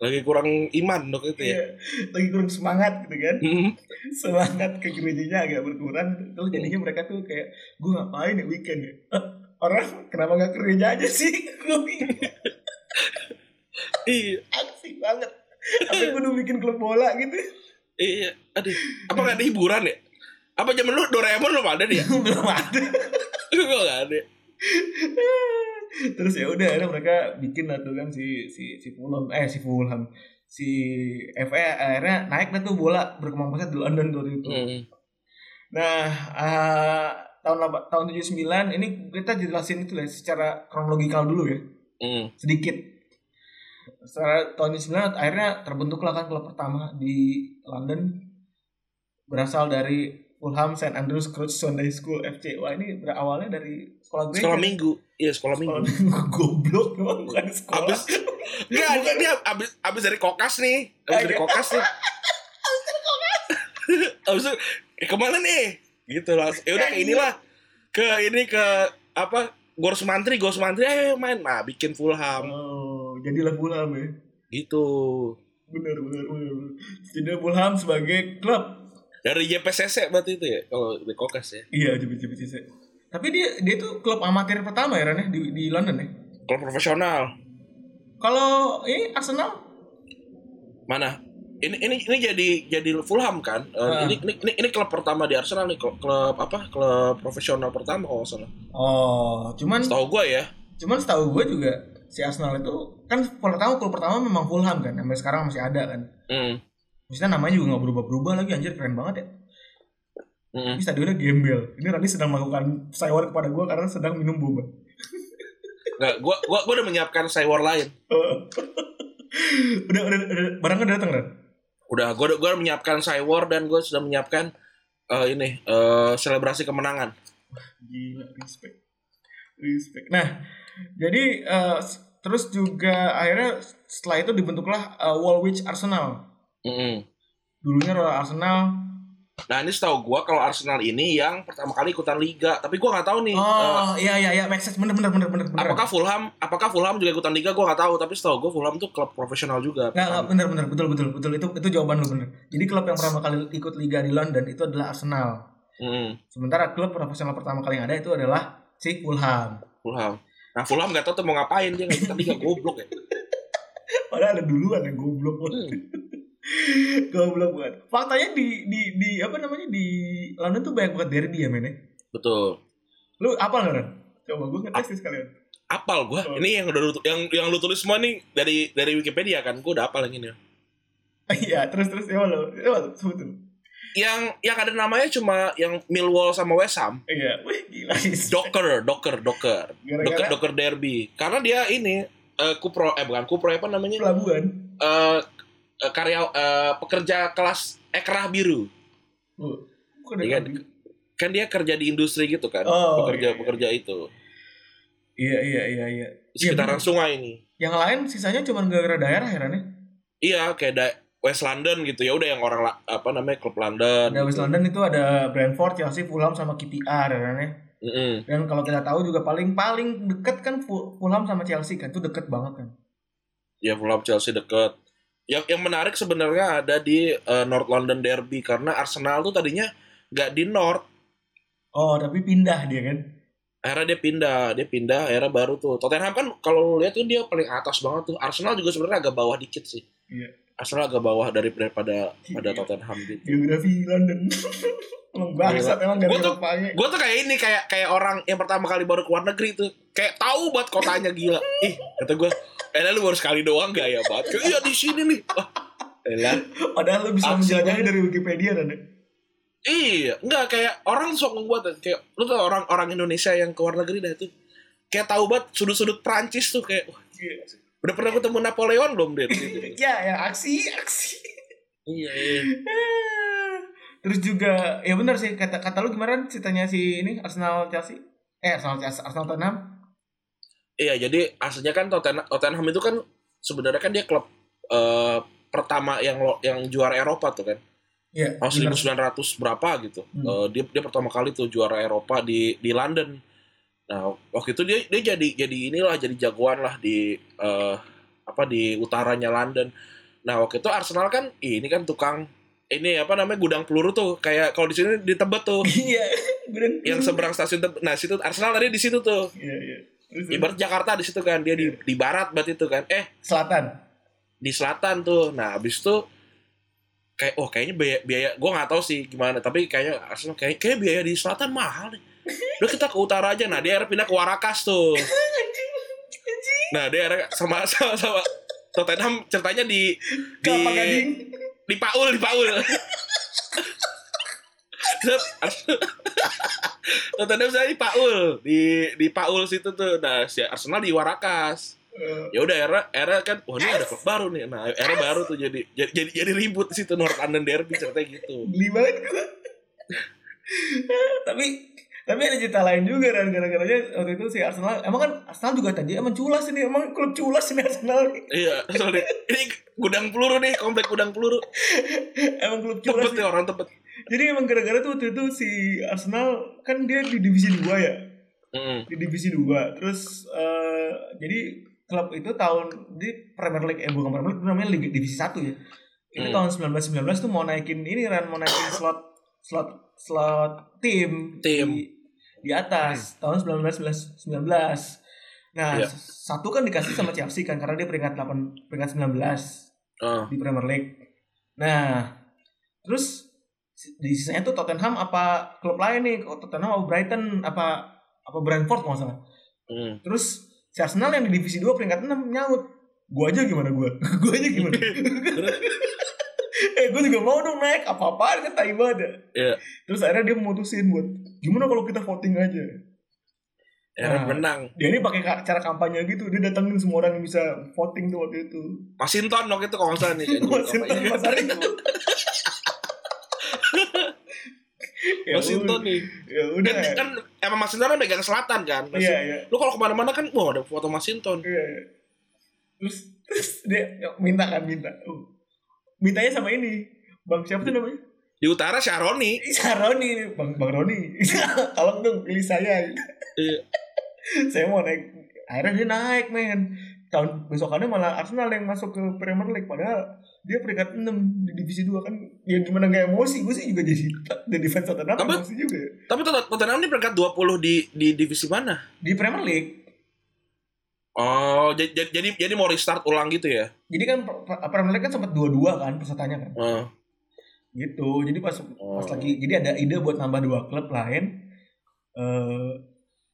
Lagi kurang iman dok itu ya. Iya, lagi kurang semangat gitu kan. Hmm. Semangat ke gerejanya agak berkurang. Terus jadinya mereka tuh kayak, gue ngapain ya weekend ya? Orang kenapa nggak ke gereja aja sih? Gue. Iya, asik banget sampai gue udah bikin klub bola gitu iya. Aduh, apa nggak ada hiburan ya? Apa zaman lu Doraemon belum ada dia? belum ada Gue nggak ada. terus ya udah akhirnya mereka bikin lah tuh kan si si si Fulham. Eh si Fulham. Si FA akhirnya naik dah tuh bola berkembang pesat di London tuh itu. Hmm. nah eh, tahun tahun 79 ini kita jelasin itu lah secara kronologikal dulu ya. Hmm. sedikit. Setelah tahun 99 akhirnya terbentuklah kan klub pertama di London. Berasal dari Fulham St Andrews Crouch Sunday School FC wah ini berawalnya dari sekolah gereja Sekolah minggu. Iya, sekolah sekolah minggu. minggu goblok memang bukan sekolah Abis Enggak, dia, dia abis, abis dari kokas nih. Abis dari kokas nih. abis itu eh, ke mana nih? Gitu lah. Ya udah ke inilah. Ke ini ke apa? Gors Mantri, Gors Mantri ayo main. Nah, bikin Fulham. oh jadilah Fulham ya Gitu. bener bener bener jadi Fulham sebagai klub Dari JPCC berarti itu ya kalau di kokas ya. iya jadi tapi dia dia tuh klub amatir pertama ya Ran ya di di London ya Kalau profesional. kalau ini Arsenal Mana? Ini ini ini jadi jadi Fulham kan? Ah. ini, ini ini ini klub pertama di Arsenal nih, klub, klub apa? Klub profesional pertama kalau salah. oh cuman Setahu gua ya. Cuman setahu gue juga si Arsenal itu kan pertama klub pertama memang Fulham kan, sampai sekarang masih ada kan. Hmm. Maksudnya namanya juga nggak berubah-berubah lagi anjir keren banget ya. Hmm. Ini stadionnya gembel. Ini Rani sedang melakukan sayur kepada gue karena sedang minum boba. Nggak, gua, gua, gua udah menyiapkan saywar lain. udah, udah, udah, barangnya udah datang kan? Udah, gua, udah- gua udah menyiapkan saywar dan gua sudah menyiapkan eh, ini eh, selebrasi kemenangan. Gila, respect. Respect. Nah, jadi s- terus juga akhirnya setelah itu dibentuklah eh, Woolwich Arsenal. Mm-mm. Dulunya Royal Arsenal. Nah ini setahu gua kalau Arsenal ini yang pertama kali ikutan liga, tapi gua nggak tahu nih. Oh, iya iya iya, make sense. Bener bener bener bener apakah Fulham, apakah Fulham juga ikutan liga? Gua nggak tahu, tapi setahu gua Fulham tuh klub profesional juga. Nggak, nggak, bener, bener, betul, betul, betul. Itu itu jawaban lu bener. Jadi klub yang pertama kali ikut liga di London itu adalah Arsenal. Mm, Sementara klub profesional pertama kali yang ada itu adalah si Fulham. Fulham. Nah Fulham nggak tahu tuh mau ngapain dia nggak ikutan liga goblok ya. Padahal ada duluan yang goblok. Hmm. Goblok banget. Faktanya di di di apa namanya di London tuh banyak banget derby ya men ya. Betul. Lu apa nggak? Coba gue ngetes nih sekalian. Apal gua. Oh. Ini yang udah lu, yang yang lu tulis semua nih dari dari Wikipedia kan. Gua udah apal yang ini. Iya, terus terus ya lo, ya lo sebutin. Yang yang ada namanya cuma yang Millwall sama West Ham. Iya, wih gila sih. Docker, Docker, Docker. Docker, Docker Derby. Karena dia ini eh Kupro eh bukan Kupro apa namanya? pelabuhan. Eh eh, karya eh, pekerja kelas ekrah biru. Oh, Iya, kambing? Kan dia kerja di industri gitu kan. Oh, pekerja iya, iya. pekerja itu. Iya, iya, iya, iya. Sekitaran bener. sungai ini. Yang lain sisanya cuma gara-gara daerah herannya. Iya, kayak da- West London gitu ya udah yang orang apa namanya klub London. Ada West London itu ada Brentford, Chelsea, Fulham sama KPR herannya. Mm-mm. Dan kalau kita tahu juga paling paling deket kan Fu- Fulham sama Chelsea kan, itu deket banget kan. Ya Fulham Chelsea deket. Yang yang menarik sebenarnya ada di eh, North London Derby karena Arsenal tuh tadinya nggak di North, Oh, tapi pindah dia kan. akhirnya dia pindah, dia pindah, akhirnya baru tuh. Tottenham kan kalau lu lihat tuh dia paling atas banget tuh. Arsenal juga sebenarnya agak bawah dikit sih. Iya. Arsenal agak bawah dari daripada pada Iya. Tottenham gitu. Geografi London. emang bangsat emang gara tuh- Gue tuh kayak ini kayak kayak orang yang pertama kali baru ke luar negeri tuh kayak tahu banget kotanya gila. Ih kata gue, eh lu baru sekali doang gak ya banget? Kayak, Iya di sini nih. Wah, elah. Padahal lu bisa banget. dari Wikipedia kan. Iya, enggak kayak orang sok ngebuat kayak lu tuh orang orang Indonesia yang ke luar negeri dah tuh kayak tahu banget sudut-sudut Prancis tuh kayak wah, gila sih. Udah pernah ketemu Napoleon belum deh? ya, yang aksi, aksi. iya, iya. Terus juga ya benar sih kata kata lu gimana ceritanya si ini Arsenal Chelsea? Eh Arsenal Chelsea, Arsenal Tottenham. Iya, jadi aslinya kan Tottenham, Tottenham itu kan sebenarnya kan dia klub eh, pertama yang lo- yang juara Eropa tuh kan. Iya. Tahun benar. 1900 berapa gitu. Hmm. Eh, dia dia pertama kali tuh juara Eropa di di London. Nah, waktu itu dia dia jadi jadi inilah jadi jagoan lah di eh, apa di utaranya London. Nah, waktu itu Arsenal kan ini kan tukang ini apa namanya gudang peluru tuh kayak kalau di sini di Tebet tuh Iya. Yang seberang stasiun Tebet. Nah, situ Arsenal tadi di situ tuh. Iya, iya. Ibarat Jakarta di situ kan dia di di barat berarti itu kan. Eh, selatan. di selatan tuh. Nah, habis itu kayak oh kayaknya biaya, biaya gue nggak tahu sih gimana tapi kayaknya Arsenal kayak kayak biaya di selatan mahal nih. Udah kita ke utara aja. Nah, dia pindah ke Warakas tuh. Nah, dia sama sama, sama Tottenham ceritanya di di di Paul di Paul. Tottenham saya di Paul di di Paul situ tuh. Nah, si Arsenal di Warakas Eh, ya udah era era kan wah ini ada klub baru nih. Nah era baru tuh jadi jadi jadi, jadi ribut di situ North London Derby ceritanya gitu. Geli banget gue. tapi tapi ada cerita lain juga kan gara-garanya waktu itu si Arsenal emang kan Arsenal juga tadi emang culas ini emang klub culas ini Arsenal nih. iya soalnya ini gudang peluru nih komplek gudang peluru. Emang klub culas tebet nih. nih. orang tebet jadi emang gara-gara tuh waktu itu si Arsenal kan dia di divisi 2 ya? Mm, di divisi 2 terus eh, jadi klub itu tahun di Premier League eh bukan Premier League namanya Liga divisi 1 ya? Itu Hmm. tahun 1919 tuh mau naikin ini kan mau naikin slot slot slot tim Tim. di, di atas. Tahun 1919 nah Iya. satu kan dikasih sama Chelsea kan karena dia peringkat 8 peringkat 19 ah, di Premier League. Nah terus di sisanya tuh Tottenham apa klub lain nih Tottenham apa Brighton apa apa Brentford kalau nggak salah mm. Terus si Arsenal yang di divisi 2 peringkat 6 nyaut. Gua aja gimana gua? gua aja gimana? eh gua juga mau dong naik apa-apaan kan tai banget ya. Iya. Terus akhirnya dia memutusin buat gimana kalau kita voting aja. era Nah. menang Dia ini pakai ka- cara kampanye gitu, dia datengin semua orang yang bisa voting tuh waktu itu. Masinton waktu itu kalau nggak salah nih kayaknya. Washington Mas. Ya udah. nih Ya udah. kan, kan emang Masinton kan megang selatan kan Iya, iya. lu kalau ke mana-mana kan wah ada foto Masinton Iya, iya. Terus, terus dia minta kan minta. Uh. Mintanya sama ini. Bang siapa tuh namanya? di utara Syaroni Iya Roni, Bang Bang Roni. Tolong dong pilih saya. Iya. saya mau naik. Akhirnya dia naik, men. Tahun besokannya malah Arsenal yang masuk ke Premier League padahal dia peringkat 6 di divisi 2 kan? Ya gimana gak emosi? Gue sih juga jadi jadi fans Tottenham Tapi- emosi juga tapi Tot- Tottenham ini peringkat 20 di di divisi mana? Di Premier League. Oh jadi jadi jadi mau restart ulang gitu ya? Jadi kan Pre- Premier League kan sempat dua-dua kan pesertanya kan? Oh. gitu jadi pas Oh. pas lagi jadi ada ide buat nambah dua klub lain eh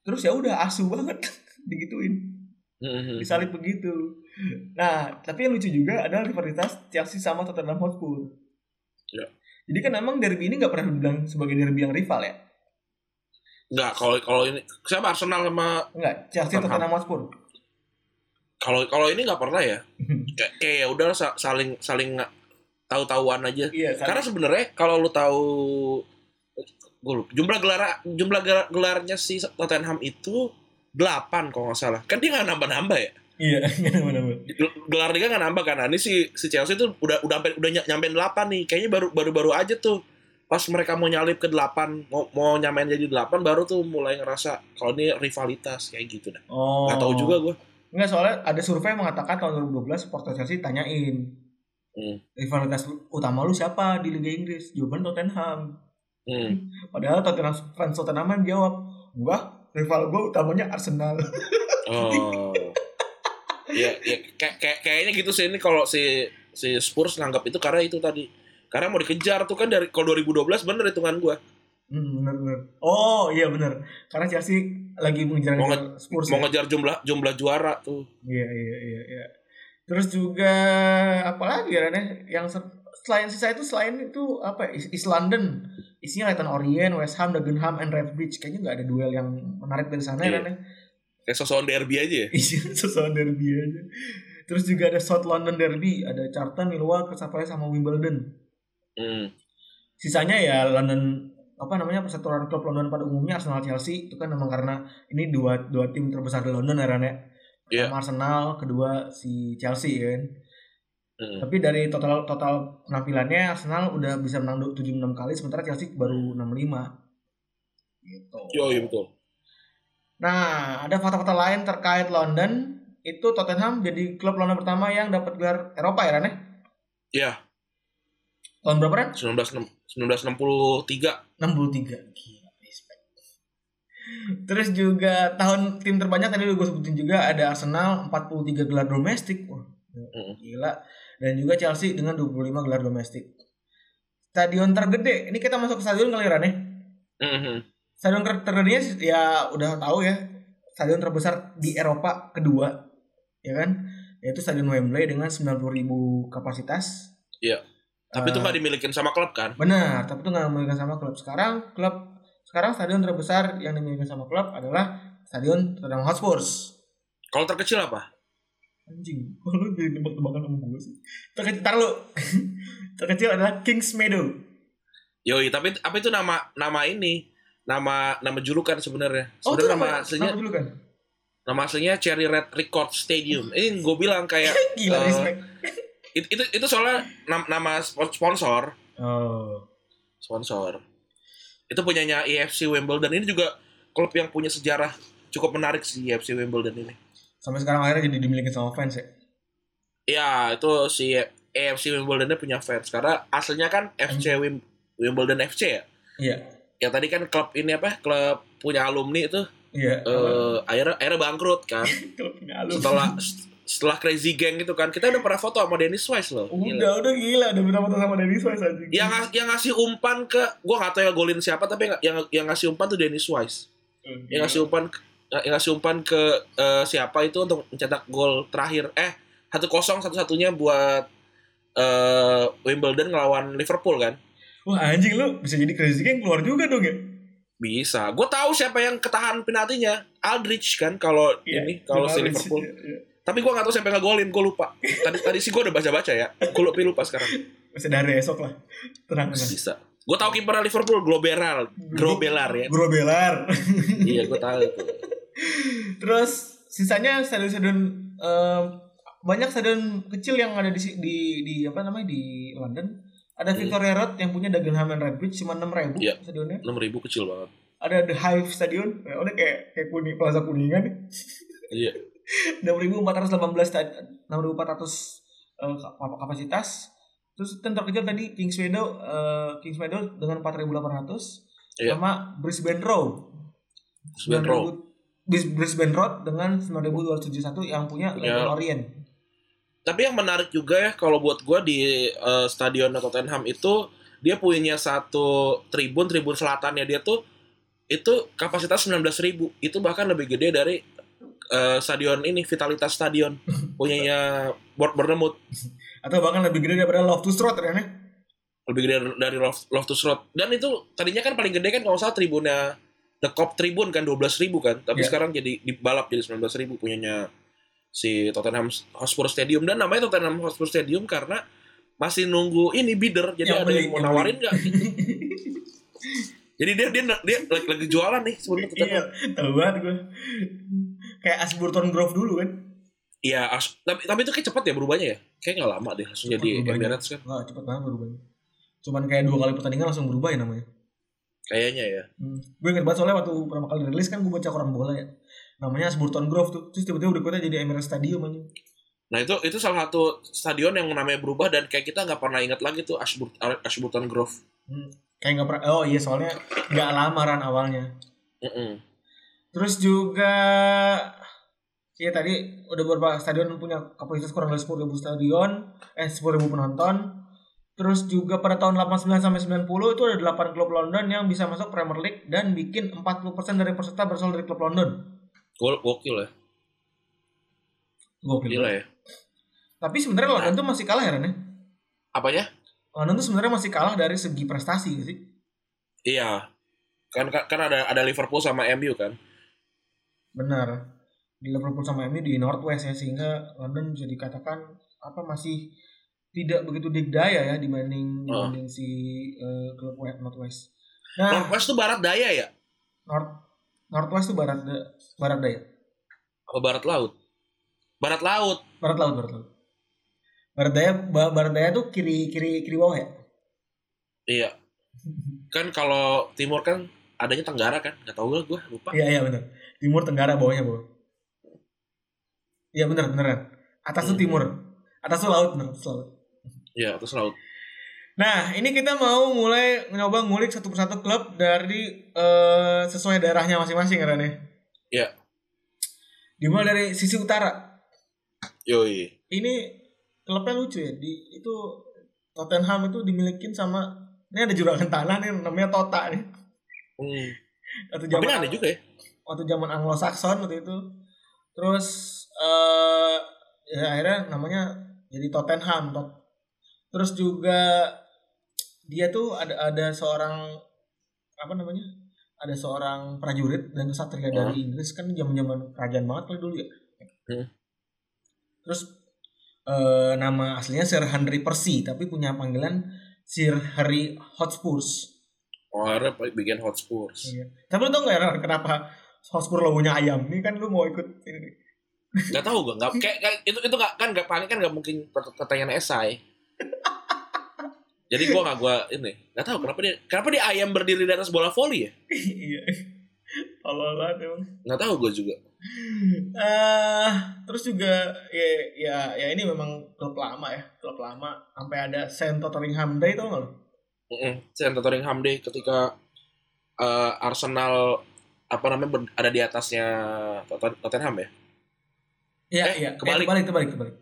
terus ya udah asu banget. Digituin Mhm. disalip begitu Nah, tapi yang lucu juga adalah rivalitas Chelsea sama Tottenham Hotspur. Ya. Jadi kan emang derby ini nggak pernah dibilang sebagai derby yang rival ya? Enggak, kalau kalau ini siapa Arsenal sama Enggak, Chelsea Tottenham. Tottenham Hotspur. kalau kalau ini nggak pernah ya. Kayak kayak ya udah sa- saling saling tahu-tahuan aja. iya, Karena sebenarnya kalau lu tahu gue lupa, jumlah gelar jumlah gelar- gelarnya si Tottenham itu 8 kalau nggak salah. Kan dia nggak nambah-nambah ya. iya, nggak nama-nama. Gelar dia nggak nambah kan. Nah, ini si si Chelsea tuh udah udah sampai udah ny- nyampein 8 nih. Kayaknya baru baru baru aja tuh. Pas mereka mau nyalip ke 8, mau mau nyamain jadi 8 baru tuh mulai ngerasa kalau ini rivalitas kayak gitu dah. Oh. Nggak tahu juga gue. Enggak, soalnya ada survei yang mengatakan tahun 2012 supporter Chelsea tanyain Hmm. rivalitas utama lu siapa di Liga Inggris? Jawaban Tottenham. Hmm. Padahal Tottenham fans Tottenham jawab, enggak, rival gue utamanya Arsenal. Oh. ya, ya kayak kayak- kayaknya gitu sih ini kalau si si Spurs nganggap itu karena itu tadi. Karena mau dikejar tuh kan dari kalau 2012 bener hitungan gua. Hmm, bener bener. Oh iya bener. Karena Chelsea lagi mengejar Mau Spurs. Mau ya? ngejar jumlah jumlah juara tuh. Iya iya iya. iya. Terus juga apa lagi ya Rene? Yang se- selain sisa itu selain itu apa? ya? East East London. Isinya Leyton Orient, West Ham, Dagenham, and Redbridge. Kayaknya nggak ada duel yang menarik dari sana Iya. ya Rene. Kayak sosokan derby aja ya. Sesuatu derby aja. Terus juga ada South London Derby, ada Charlton, Millwall, Palace sama Wimbledon. Hmm. Sisanya ya London apa namanya persatuan klub London pada umumnya Arsenal Chelsea itu kan memang karena ini dua dua tim terbesar di London ya Ran ya. Iya. Pertama Arsenal, kedua si Chelsea kan. Hmm. Tapi dari total total penampilannya Arsenal udah bisa menang 76 kali sementara Chelsea baru 65. Gitu. Yo, iya betul. Nah, ada fakta-fakta lain terkait London. Itu Tottenham jadi klub London pertama yang dapat gelar Eropa ya Ran ya? Iya, Tahun berapa? 19 1963. 63 Gila, respect. Terus juga tahun tim terbanyak tadi gue sebutin juga ada Arsenal 43 gelar domestik. Wah, Mm. gila. Dan juga Chelsea dengan 25 gelar domestik. Stadion tergede. Ini kita masuk ke stadion kali ya. Mhm. Stadion ter- tergedenya ya udah tahu ya. Stadion terbesar di Eropa kedua. Ya kan? Yaitu Stadion Wembley dengan 90.000 kapasitas. Iya. Tapi itu Eh, nggak dimilikin sama klub kan? Benar, tapi itu nggak dimiliki sama klub. Sekarang klub sekarang stadion terbesar yang dimiliki sama klub adalah Stadion Tottenham Hotspur. Kalau terkecil apa? Anjing, kok lu jadi tebak-tebakan sama gue sih? Terkecil, tar lu. terkecil adalah Kings Meadow. Yoi, tapi apa itu nama nama ini? Nama nama julukan sebenarnya. Oh, Sebenarnya itu nama nama, aslinya nama dulu kan? nama aslinya Cherry Red Record Stadium. Ini gue bilang kayak Gila, eh, respect. itu, itu itu soalnya nam- nama spon- sponsor Oh. sponsor itu punyanya EFC Wimbledon ini juga klub yang punya sejarah cukup menarik sih EFC Wimbledon ini Sampai sekarang akhirnya jadi dimiliki sama fans ya? ya itu si EFC Wimbledon punya fans karena aslinya kan FC Wim- Wimbledon FC ya Iya. yang tadi kan klub ini apa klub punya alumni itu Iya. eh akhirnya akhirnya bangkrut kan Kalau punya alumni. setelah setelah Crazy Gang itu kan kita udah pernah foto sama Dennis Wise loh Gila. Udah, udah gila. Udah pernah foto sama Dennis Wise anjing. yang yang ngasih umpan ke gua nggak tahu ya golin siapa tapi yang yang, ngasih umpan tuh Dennis Wise yang ngasih umpan yang ngasih umpan ke eh, siapa itu untuk mencetak gol terakhir? Eh satu kosong satu satunya buat eh Wimbledon ngelawan Liverpool kan? Wah anjing lu bisa jadi crazy gang keluar juga dong ya? bisa. Gue tahu siapa yang ketahan penaltinya. Aldrich kan kalau Iya, ini kalau si Liverpool. iya, iya. tapi gue nggak tahu siapa yang ngegolin gue lupa. Tadi tadi sih gue udah baca baca ya. Gue lupa lupa sekarang. Bisa dari esok lah. Tenang tenang. bisa. Gue tahu kiper Liverpool Globeral Grobelar. Ya. Grobelar. iya gue tahu itu Terus sisanya stadion-stadion em, banyak stadion kecil yang ada di di di apa namanya di London. Ada Hmm. Victoria Road yang punya Dagenham and Redbridge cuma 6000 Iya. stadionnya. enam ribu kecil banget Ada The Hive Stadion, ya udah kayak kayak kuning Plaza Kuningan iya 6418 stad 6400 eh, kap- kapasitas. Terus yang terkecil tadi Kings Meadow eh, Kings Meadow dengan 4800 Iya. sama Brisbane Row. Brisbane Row. 9000 Bris- Brisbane Road dengan 9271 yang punya Punya- Leyton Orient. Tapi yang menarik juga ya kalau buat gua di eh, stadion Tottenham itu dia punya satu tribun tribun selatannya dia tuh itu kapasitas 19.000 itu bahkan lebih gede dari eh, stadion ini Vitalitas Stadion. Punyanya Board Bournemouth. Atau bahkan lebih gede daripada to Strot ya, lebih gede dari Loftus Road. Dan itu tadinya kan paling gede kan kalau salah tribunnya The Cop Tribun kan 12.000 ribu kan tapi Iya. sekarang jadi dibalap jadi 19.000 ribu punyanya si Tottenham Hotspur Stadium dan namanya Tottenham Hotspur Stadium karena masih nunggu ini bidder jadi Yang ada yang mau nawarin nggak jadi dia dia dia lagi, lagi jualan nih sebenarnya iya, Tottenham tahu banget gue. Kayak Asburton Grove dulu kan. iya as- tapi tapi itu kayak cepet ya berubahnya ya kayak nggak lama deh langsung Cepet jadi berubahnya. Emirates kan Wah, cepet banget berubahnya. Cuman kayak dua kali pertandingan langsung berubah ya namanya. Kayaknya ya Hmm. Gue inget banget soalnya waktu pertama kali rilis kan gue baca koran bola ya. Namanya Asburton Grove tuh. Terus tiba-tiba berikutnya jadi Emirates Stadium aja. Nah itu itu salah satu stadion yang namanya berubah dan kayak kita nggak pernah ingat lagi tuh Ashbur Ashburton Grove. Hmm. Kayak nggak pernah. Oh iya soalnya nggak lamaran awalnya. Mm-mm. Terus juga Iya tadi udah beberapa stadion punya kapasitas kurang dari 10.000 stadion, eh 10.000 penonton. Terus juga pada tahun 89 sampai 90 itu ada 8 klub London yang bisa masuk Premier League dan bikin 40% dari peserta berasal dari klub London. Gol gokil ya, Gokil. gila ya. Tapi sebenarnya London tuh masih kalah ya Ren ya? Apanya? London tuh sebenarnya masih kalah dari segi prestasi gitu sih. Iya, kan kan kan ada ada Liverpool sama MU kan. Benar. Di Liverpool sama MU di Northwest ya sehingga London bisa dikatakan apa masih tidak begitu digdaya ya dibanding Oh. dibanding si eh, klub West- Northwest. Nah, Northwest tuh barat daya ya, North Northwest tuh barat da- barat daya. apa barat laut? Barat laut. Barat laut, barat laut. Barat daya ba- barat daya tuh kiri kiri kiri bawah ya? Iya. Kan kalau timur kan adanya Tenggara kan, nggak tahu gue lupa. Iya iya benar. Timur tenggara bawahnya bawah. Iya benar beneran. Atas tuh Hmm. timur. Atas tuh laut bener, atas laut. Iya, atas laut. Nah, ini kita mau mulai nyoba ngulik satu persatu klub dari eh, sesuai daerahnya masing-masing kan ya. Iya. Dimulai dari sisi utara. Yoi. Ini klubnya lucu ya. Di itu Tottenham itu dimilikin sama ini ada juragan tanah nih namanya Tota nih. Hmm. Waktu Tapi zaman aneh juga ya. waktu zaman Anglo-Saxon waktu itu. Terus eh ya akhirnya namanya jadi Tottenham. Tot- Terus juga dia tuh ada ada seorang apa namanya? Ada seorang prajurit dan kesatria Hmm. dari Inggris kan zaman-zaman kerajaan banget kali dulu ya. Hmm. Terus eh, nama aslinya Sir Henry Percy tapi punya panggilan Sir Harry Hotspurs. Oh, akhirnya bikin Hotspurs. Iya. Tapi lu tau gak ya kenapa Hotspur logonya ayam? Ini kan lu mau ikut ini. Gak tahu gue, nggak kayak, itu itu nggak kan nggak paling kan nggak mungkin pert- pertanyaan esai. Jadi gue nggak gue ini nggak tahu kenapa dia kenapa dia ayam berdiri di atas bola voli ya? Iya. Tolol banget emang. Nggak tahu gue juga. Eh, terus juga ya, ya ya ini memang klub lama ya, klub lama sampai ada Saint Tottenham Day tau gak lu? Mm Saya Tottenham Day ketika eh, Arsenal apa namanya ber- ada di atasnya Totten- Tottenham ya? Iya, Eh, iya. kebalik. Eh, kebalik, kebalik, kebalik.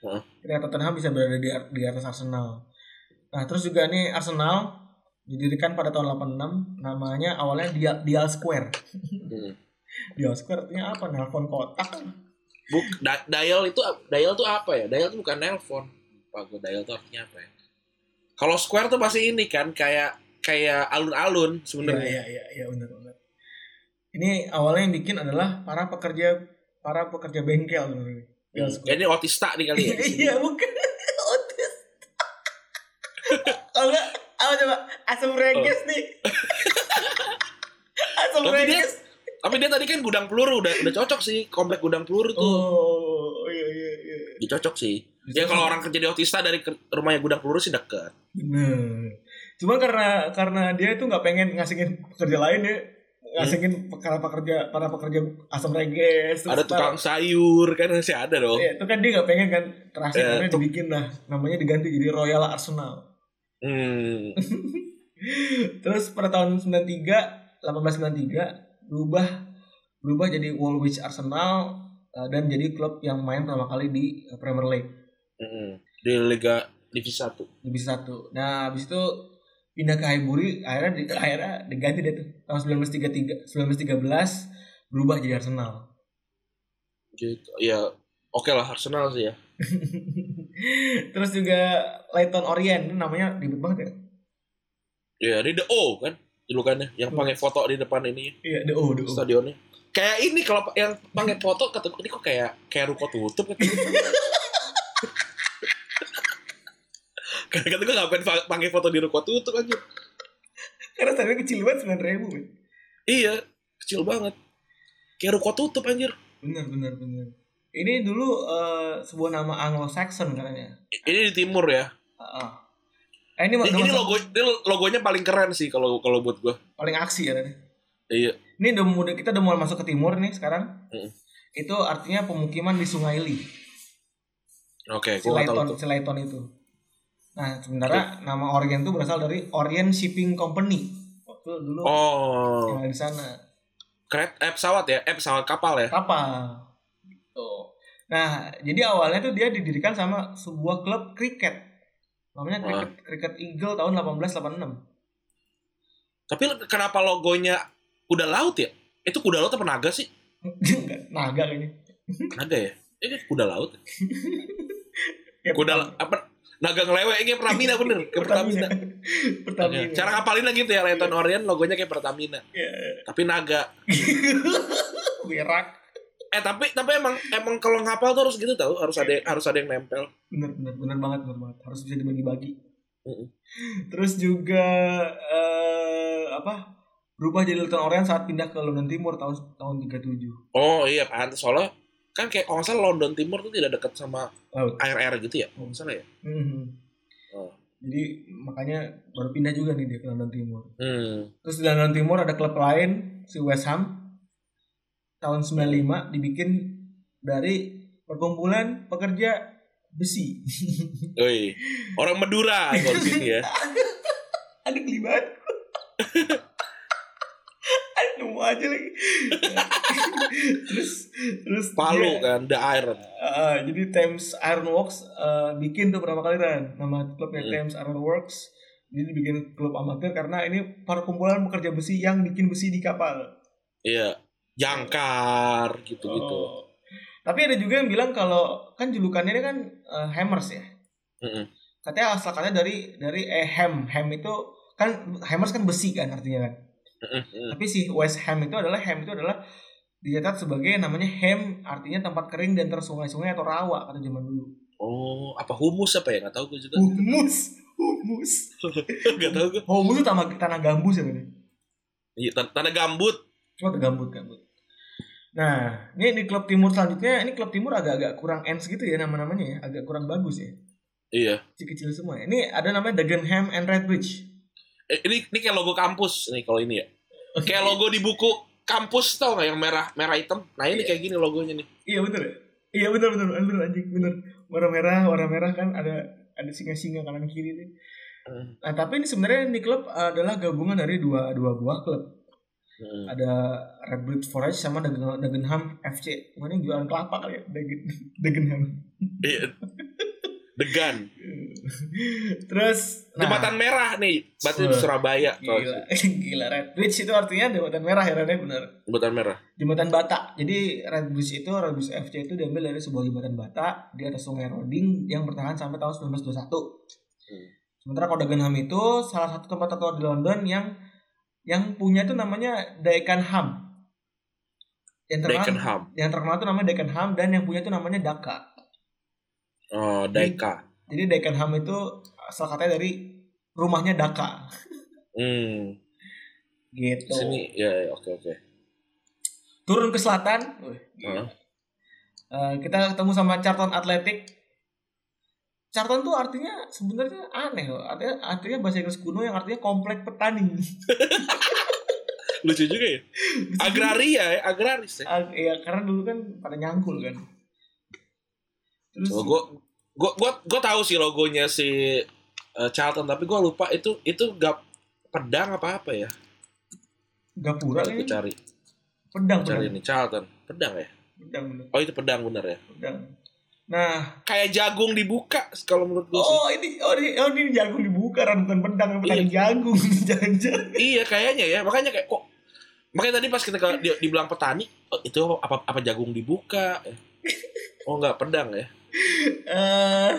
Heeh. Ketika Tottenham bisa berada di, di atas Arsenal. Nah, terus juga nih Arsenal didirikan pada tahun 86 namanya awalnya Dial, Dial Square. Hmm. Dial Square artinya apa? Nelpon kotak. Buk, da- dial itu dial tuh apa ya? Dial tuh bukan nelpon. Gue dial tuh artinya apa ya? Kalau square tuh pasti ini kan kayak kayak alun-alun sebenarnya. iya, iya, iya, benar, benar. Ini awalnya yang bikin adalah para pekerja para pekerja bengkel sebenarnya. Hmm. Ini otista nih kali ya. Iya, bukan. Kalau enggak, apa coba? Asam reges nih. Asam Tapi dia- reges. Tapi dia tadi kan gudang peluru udah udah cocok sih komplek gudang peluru tuh. Oh, iya, iya, iya. Ya, cocok sih. Ya kalau orang kerja di otista dari rumahnya gudang peluru sih deket. Bener. Cuma karena karena dia itu nggak pengen ngasingin pekerja lain ya, ngasingin para pekerja para pekerja asam reges. Ada para- tukang sayur kan masih ada dong. Iya, itu kan dia nggak pengen kan terakhir Eh, dibikin lah namanya diganti jadi Royal Arsenal. Hmm. Terus pada tahun 93 1893 berubah berubah jadi Woolwich Arsenal eh, dan jadi klub yang main pertama kali di eh, Premier League Mm-mm. Di Liga Divisi 1. divisi satu. Nah, habis itu pindah ke Highbury akhirnya di, akhirnya diganti deh tuh tahun 1933 1913 berubah jadi Arsenal. Gitu. Ya oke lah Arsenal sih ya. Terus juga Leighton Orient ini namanya ribet banget ya. Ya ini The O kan julukannya yang pakai foto di depan ini Iya, the O, the O. stadionnya. Kayak ini kalau yang pakai foto kata ini kok kayak kayak ruko tutup kata Kata kata gue ngapain pa- pakai foto di ruko tutup aja. Karena stadionnya kecil banget sembilan ribu. Iya, kecil banget. Kayak ruko tutup anjir. Bener, bener, bener. Ini dulu eh, sebuah nama Anglo-Saxon katanya. Ini di timur ya. Heeh. Eh, ini, Ini, ini logo ini logonya paling keren sih kalau kalau buat gue. paling aksi ya. Ini. Iya. Ini udah mulai kita udah mulai masuk ke timur nih sekarang. Mm. Itu artinya pemukiman di Sungai Li. Oke, si Leighton itu. Nah, sementara nama Orient itu berasal dari Orient Shipping Company. Waktu dulu Oh, yang di sana. keret eh pesawat ya? Eh pesawat kapal ya? Kapal. Nah, jadi awalnya tuh dia didirikan sama sebuah klub kriket. Namanya Cricket, Cricket Eagle tahun 1886. Tapi kenapa logonya kuda laut ya? Itu kuda laut apa naga sih? Naga kayaknya. Naga ya? Ini kuda laut. Kuda apa? Naga ngelewek kayak Pertamina bener, kayak Pertamina. Pertamina. Oke. Cara ngapalinnya gitu ya, Leighton Orient logonya kayak Pertamina. Ya, Tapi naga. berak. Eh tapi tapi emang emang kalau ngapal tuh harus gitu tau, harus ada harus ada yang nempel. Bener, bener, bener banget, bener banget. Harus bisa dibagi-bagi. Terus juga eh apa? Berubah jadi Leighton Orient saat pindah ke London Timur tahun tahun 37. Oh iya pantes soalnya kan kayak kalau salah London Timur tuh tidak dekat sama Laut. air air gitu ya, kalau salah ya. Mhm. Oh. Jadi makanya baru pindah juga nih dia ke London Timur. Hmm. Terus di London Timur ada klub lain si West Ham tahun 95 dibikin dari perkumpulan pekerja besi. Woi, orang Madura kalau sini ya. ada geli banget. ada nemu aja lagi. terus terus Palu dia- kan, The Iron. Ah, jadi Thames Iron Works eh, bikin tuh pertama kali kan nama klubnya Hmm. Thames Iron Works. Jadi dibikin klub amatir karena ini perkumpulan pekerja besi yang bikin besi di kapal. Iya, jangkar gitu-gitu. Oh. Tapi ada juga yang bilang kalau kan julukannya ini kan eh, Hammers ya. Mm-mm. Katanya asal katanya dari dari eh Ham. Ham itu kan Hammers kan besi kan artinya kan. Mm-mm. Tapi si West Ham itu adalah Ham itu adalah dicatat sebagai namanya Ham artinya tempat kering dan tersungai-sungai atau rawa kata zaman dulu. Oh, apa humus apa ya? Nggak tahu gue juga. Humus, humus. Nggak tahu gue. Humus itu tanah tanah gambus ya kan? Iya, tan- tanah gambut. Cuma gambut gambut. Nah, ini di klub timur selanjutnya, ini klub timur agak-agak kurang ends gitu ya nama-namanya ya, agak kurang bagus ya. Iya. Kecil-kecil semua. ya. Ini ada namanya Dagenham and Redbridge. Eh, ini ini kayak logo kampus nih kalau ini ya. Kayak logo di buku kampus tau nggak yang merah merah hitam. Nah ini kayak gini logonya nih. Iya bener ya? Iya bener bener bener anjing bener. Warna merah, warna merah kan ada ada singa-singa kanan kiri nih. Hmm. Nah, tapi ini sebenarnya ini klub adalah gabungan dari dua dua buah klub. Hmm. Ada Redbridge Forest sama Dagen- Dagenham FC. Mana jualan kelapa kali ya? Dagen, Dagenham. Iya. Degan. Terus nah, Jembatan merah nih. Berarti di Surabaya. Gila, gila Red Bridge itu artinya jembatan merah ya Ren, bener. Jembatan merah. Jembatan bata. Jadi Red Bridge itu Red Bridge FC itu diambil dari sebuah jembatan bata di atas Sungai Roding yang bertahan sampai tahun 1921. Hmm. Sementara kalau Dagenham itu salah satu tempat tertua di London yang yang punya itu namanya Dagenham. Yang terkenal, Dagenham. yang terkenal itu namanya Dagenham dan yang punya itu namanya Daka. Oh, Daika. Jadi Dagenham itu asal katanya dari rumahnya Daka. Hmm. Gitu. Sini ya, ya, oke oke. Turun ke selatan, wih. Hah? Eh, kita ketemu sama Charlton Athletic. Charlton tuh artinya sebenarnya aneh loh. Artinya, artinya bahasa Inggris kuno yang artinya komplek petani. Lucu juga ya. Agraria ya, agraris ya. Ah, Iya, karena dulu kan pada nyangkul kan. Terus Oh, gue gue gue gue tahu sih logonya si eh, Charlton tapi gue lupa itu itu gak pedang apa apa ya Gapura ini cari pedang, cari pedang, ini Charlton pedang ya pedang, bener, oh itu pedang bener ya pedang. Nah, kayak jagung dibuka kalau menurut gue sih oh ini, oh ini, oh ini jagung dibuka, kan bukan pedang, pedang Iya. jagung, jangan-jangan. iya kayaknya ya makanya kayak kok makanya tadi pas kita dia dibilang petani oh, itu apa apa jagung dibuka Oh enggak pedang ya? Eh,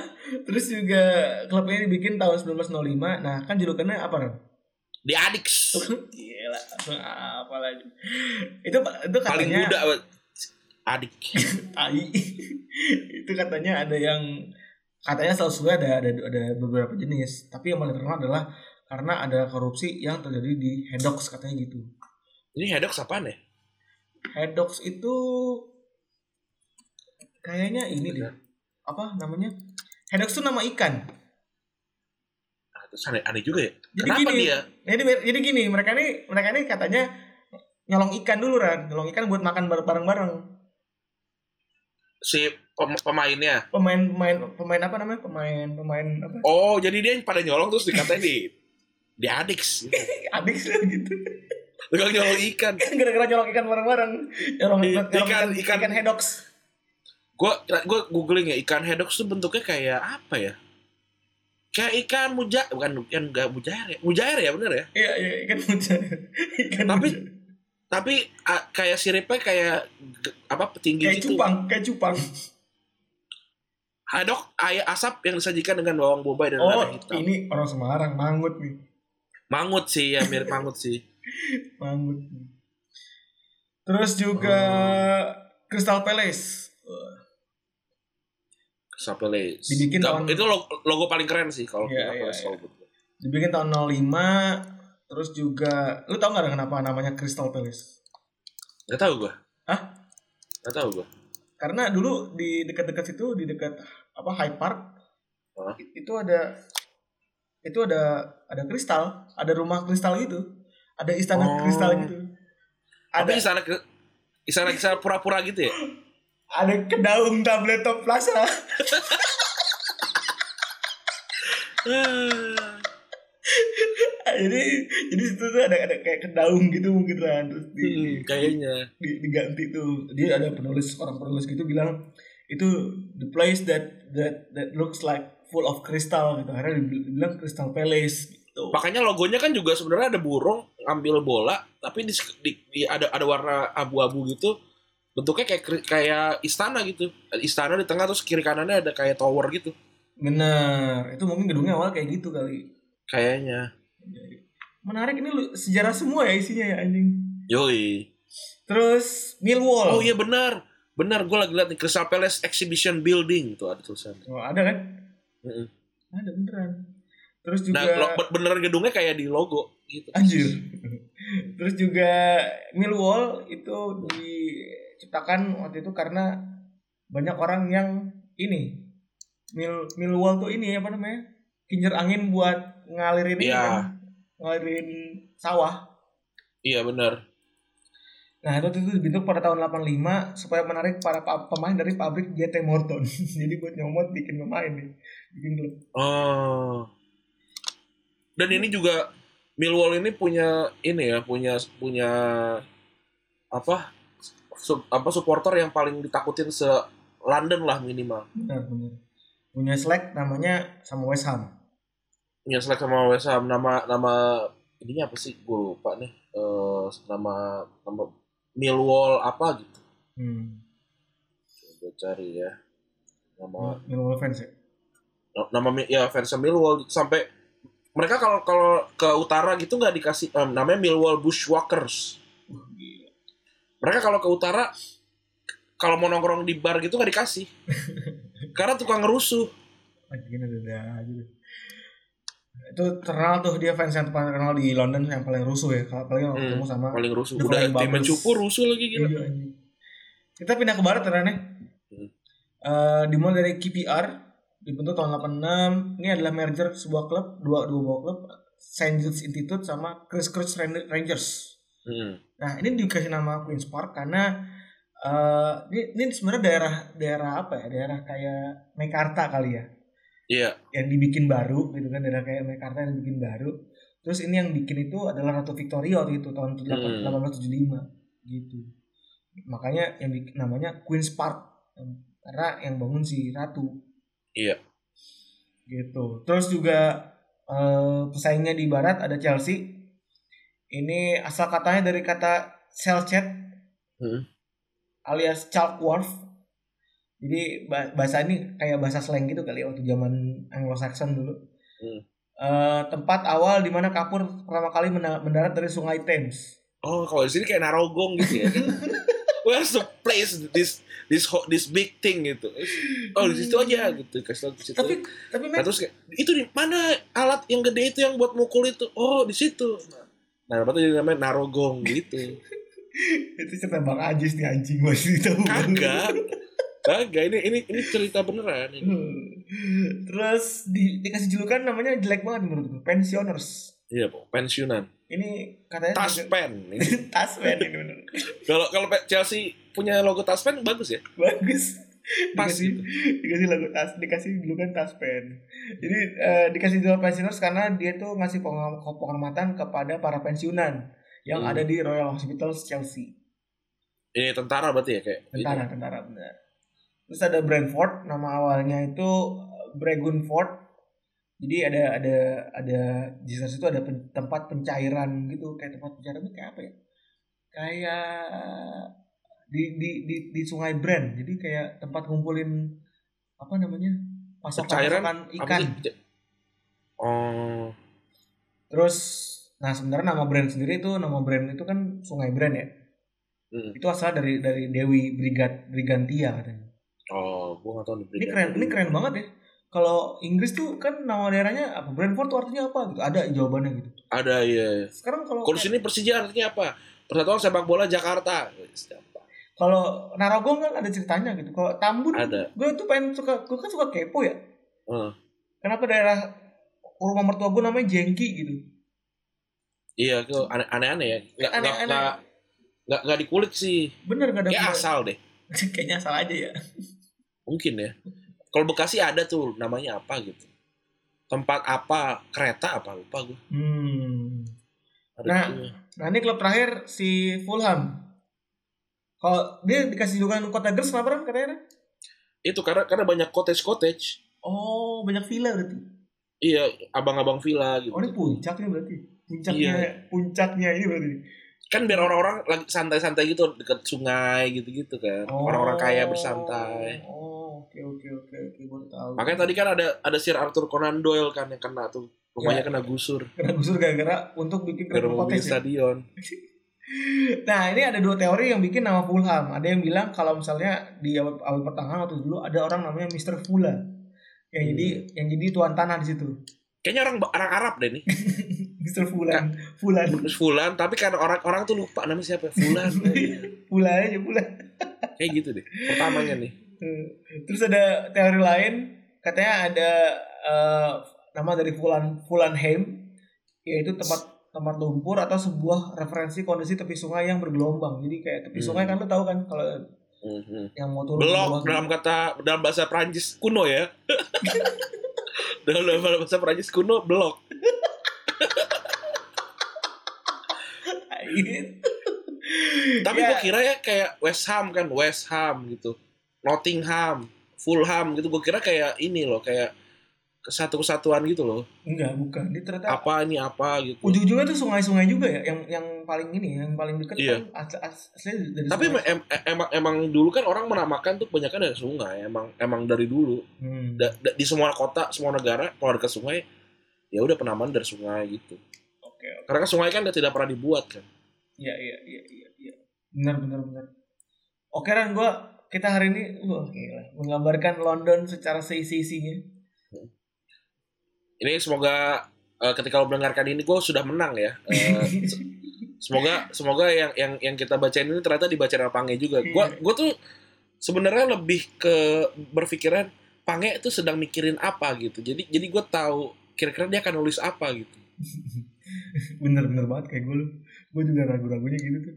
terus juga klub ini dibikin tahun 1905. Nah, kan julukannya apa? Di Adix. Gila, apa lagi? Itu itu Paling katanya muda Pak. Adik. tai. itu katanya ada yang katanya selalu ada ada ada beberapa jenis, tapi yang paling terkenal adalah karena ada korupsi yang terjadi di Hedox katanya gitu. Ini hedok apaan ya? Hedox itu kayaknya ini deh. Apa namanya? Hedox itu nama ikan. Ah, terus aneh, aneh juga ya. Jadi Kenapa gini, dia? Jadi jadi gini, mereka nih mereka nih katanya nyolong ikan dulu kan, nyolong ikan buat makan bar- bareng-bareng. Si pem- pemainnya. Pemain pemain pemain apa namanya? Pemain pemain apa? Oh, jadi dia yang pada nyolong terus dikatain di di Adix. Adik sih gitu. Tukang nyolong ikan. Gara-gara nyolong ikan bareng-bareng. Nyolong, nyolong ikan- ikan- ikan hedox. Gue gue googling ya ikan hedok tuh bentuknya kayak apa ya? Kayak ikan muja bukan ikan enggak mujair ya. Mujair ya bener ya? Iya, iya, ikan mujair. Ikan Tapi- mujair. Tapi ah, kayak siripnya kayak apa tinggi kayak gitu. cupang, kayak cupang. Hadok air asap yang disajikan dengan bawang bombay dan Oh, lada hitam. ini orang Semarang, mangut nih. Mangut sih ya mirip mangut sih. Mangut. Terus juga Oh. Crystal Palace. Sapeles. Dibikin tahun- itu logo, logo paling keren sih kalau Crystal Palace kalau menurut gue. Dibikin tahun 05 terus juga lu tau gak kenapa namanya Crystal Palace? Gak tau gue. Hah? Gak tau gue. Karena dulu di dekat-dekat situ di dekat apa Hyde Park Hah? itu ada itu ada ada kristal, ada rumah kristal gitu. Ada istana Oh. kristal gitu. Ada Tapi istana ke- istana istana pura-pura gitu ya. ada kedaung tablet top plaza. jadi jadi situ tuh ada ada kayak kedaung gitu mungkin kan terus di, Hmm, kayaknya. di- diganti tuh dia ada penulis orang penulis gitu bilang itu the place that that that looks like full of crystal gitu akhirnya dibilang crystal palace gitu Makanya logonya kan juga sebenarnya ada burung ngambil bola, tapi di, di- di- ada ada warna abu-abu gitu. Bentuknya kayak kayak istana gitu. Istana di tengah terus kiri kanannya ada kayak tower gitu. bener itu mungkin gedungnya awal kayak gitu kali Kayaknya. Menarik ini sejarah semua ya isinya ya anjing Yoi. terus Millwall Oh iya benar. Benar, gue lagi lihat nih Crystal Palace Exhibition Building tuh ada tulisannya. Oh, ada kan Mm-mm. ada beneran terus juga Nah, beneran gedungnya kayak di logo gitu. Anjir. Terus juga Millwall itu diciptakan waktu itu karena banyak orang yang ini Mill Millwall tuh ini apa namanya? Kincir angin buat ngalirin ini Iya. kan. Ngalirin sawah. Iya benar. Nah, itu itu dibentuk pada tahun 85 supaya menarik para pa- pemain dari pabrik JT Morton. Jadi buat nyomot bikin pemain nih. Bikin klub. Oh. Dan ini juga Millwall ini punya ini ya, punya punya apa? Sup, apa supporter yang paling ditakutin se London lah minimal. Benar, benar. Punya selek namanya sama West Ham. Yang selek sama West Ham nama nama ininya apa sih? Gue lupa nih. Eh nama nama Millwall apa gitu. Hmm. Coba cari ya. Nama Millwall fans ya. nama ya fans Millwall sampai mereka kalau kalau ke utara gitu nggak dikasih em, namanya Millwall Bushwalkers. Mereka kalau ke utara kalau mau nongkrong di bar gitu nggak dikasih. Karena tukang ngerusuh. Ada aja. Itu terkenal tuh dia fans yang paling terkenal di London yang paling rusuh ya. Kalau kalau Hmm, ketemu sama Paling rusuh. The Udah tim cupu rusuh lagi gila. Iya, anjing. Kita pindah ke barat ternyata. Hmm. Eh dimulai dari KPR dibentuk tahun 86. Ini adalah merger sebuah klub, dua dua buah klub, St. Jude's Institute sama Christchurch Ran- Rangers. Hmm. Nah, ini dikasih nama Queen's Park karena eh ini, ini sebenarnya daerah daerah apa ya? Daerah kayak Mekarta kali ya. Iya. yang dibikin baru gitu kan daerah kayak Mekarta yang dibikin baru terus ini yang bikin itu adalah Ratu Victoria waktu itu tahun Hmm. 1875 gitu makanya yang bikin namanya Queen's Park karena yang bangun si Ratu Iya. gitu terus juga eh, pesaingnya di barat ada Chelsea ini asal katanya dari kata Selcet Hmm. alias Chalk Wharf Jadi ba- bahasa ini kayak bahasa slang gitu kali ya waktu zaman Anglo-Saxon dulu. Hmm. Eh, tempat awal di mana kapur pertama kali mendarat dari Sungai Thames. Oh, kalau di sini kayak Narogong gitu ya. Where's the place this this this big thing gitu. Oh, di situ aja gitu. Kasih di situ. Tapi tapi Nah, terus kayak itu di mana alat yang gede itu yang buat mukul itu? Oh, di situ. Nah, berarti jadi namanya Narogong gitu. itu cerita Bang Ajis nih anjing masih tahu. Kagak. Kagak, ini ini ini cerita beneran ini. Terus di, dikasih julukan namanya jelek banget menurut gue, pensioners. Iya, Po. pensiunan. Ini katanya Taspen. Ini. Taspen ini bener. Kalau kalau Chelsea punya logo Taspen bagus ya? Bagus. Pas dikasih, gitu. dikasih lagu tas, dikasih julukan taspen. Jadi eh, dikasih julukan pensioners karena dia tuh ngasih penghormatan kepada para pensiunan yang Hmm. ada di Royal Hospital Chelsea. Ini tentara berarti ya kayak. Tentara, tentara benar. Terus ada Brentford, nama awalnya itu eh, Bregunford. Jadi ada ada ada di sana situ ada pen- tempat pencairan gitu, kayak tempat pencairan itu kayak apa ya? Kayak di di di, di Sungai Brand. Jadi kayak tempat ngumpulin apa namanya? Pencairan pasokan ikan. Oh, Terus nah sebenarnya nama brand sendiri itu nama brand itu kan Sungai Brand ya. Hmm. Itu asal dari dari Dewi Brigad Brigantia katanya. Oh, gua nggak tahu nih. Ini keren, ini keren banget ya. Kalau Inggris tuh kan nama daerahnya apa? Brentford tuh artinya apa gitu? Ada jawabannya gitu. Ada ya. Sekarang kalau Kalau di sini Persija artinya apa? Persatuan Sepak Bola Jakarta. Siapa? kalau Narogong kan ada ceritanya gitu. Kalau Tambun Ada. gue tuh pengen suka gue kan suka kepo ya. Heeh. Kenapa daerah rumah mertua gue namanya Jengki gitu? Iya, itu aneh- aneh-aneh ya. Nggak nggak Aneh-aneh. nggak nggak nggak dikulik sih. Bener gak ada Kayak asal deh. Kayaknya asal aja ya. Mungkin ya. Kalau Bekasi ada tuh namanya apa gitu. Tempat apa? Kereta apa? Lupa gue. Hmm. Ada Nah. itunya. Nah ini klub terakhir si Fulham. Kalau dia dikasih julukan kota Gers kenapa kan katanya? Itu karena karena banyak cottage cottage. Oh banyak villa berarti. Iya, abang-abang villa gitu. Oh ini puncaknya berarti. Puncaknya Iya. puncaknya ini berarti. Kan biar orang-orang lagi santai-santai gitu dekat sungai gitu-gitu kan. Orang-orang kaya bersantai. Oh, oke oke oke oke baru tahu. Makanya tadi kan ada ada Sir Arthur Conan Doyle kan yang kena tuh. Rumahnya Ya. kena gusur. kena gusur gara-gara untuk bikin Gara mau bikin stadion. Nah ini ada dua teori yang bikin nama Fulham. Ada yang bilang kalau misalnya di awal, awal pertengahan atau dulu ada orang namanya Mr. Fula yang Hmm. jadi yang jadi tuan tanah di situ. Kayaknya orang orang Arab deh nih. Mr. Fulan, Fulan, Fulan, tapi karena orang-orang tuh lupa namanya siapa. Fulan. Fulan aja Fulan. Kayak gitu deh. Pertamanya nih. Terus ada teori lain katanya ada eh, nama dari Fulan Fulanheim yaitu tempat tempat lumpur atau sebuah referensi kondisi tepi sungai yang bergelombang. Jadi kayak tepi Hmm. sungai kan lu tahu kan kalau Mhm. yang mau turun bawah dalam kata dalam bahasa Prancis kuno ya. dalam bahasa Prancis kuno blok. gitu. Tapi Ya. gue kira ya kayak West Ham kan, West Ham gitu. Nottingham, Fulham gitu. Gue kira kayak ini loh, kayak kesatu kesatuan gitu loh. Enggak, bukan. Dia ternyata Apa ini apa gitu. ujung-ujungnya tuh sungai-sungai juga ya yang yang paling ini yang paling dekat Iya. kan asli, asli dari Tapi sungai. em- em- emang emang dulu kan orang menamakan tuh kebanyakan dari sungai. Emang emang dari dulu. Hmm. Da- da- di semua kota, semua negara kalau dekat sungai ya udah penamaan dari sungai gitu. Oke, oke. Karena kan sungai kan tidak pernah dibuat kan. Iya, iya, iya, iya, iya. Benar, benar, benar. Oke, Ran, gua kita hari ini wah gila, menggambarkan London secara seisi-isinya. Ini semoga eh, ketika lo mendengarkan ini gue sudah menang ya. Se- semoga semoga yang yang yang kita bacain ini ternyata dibaca sama Pange juga. Iya. gue tuh sebenarnya lebih ke berpikiran Pange itu sedang mikirin apa gitu. Jadi jadi gue tahu kira-kira dia akan nulis apa gitu. bener bener banget kayak gue lu. Gue juga ragu-ragunya gitu tuh.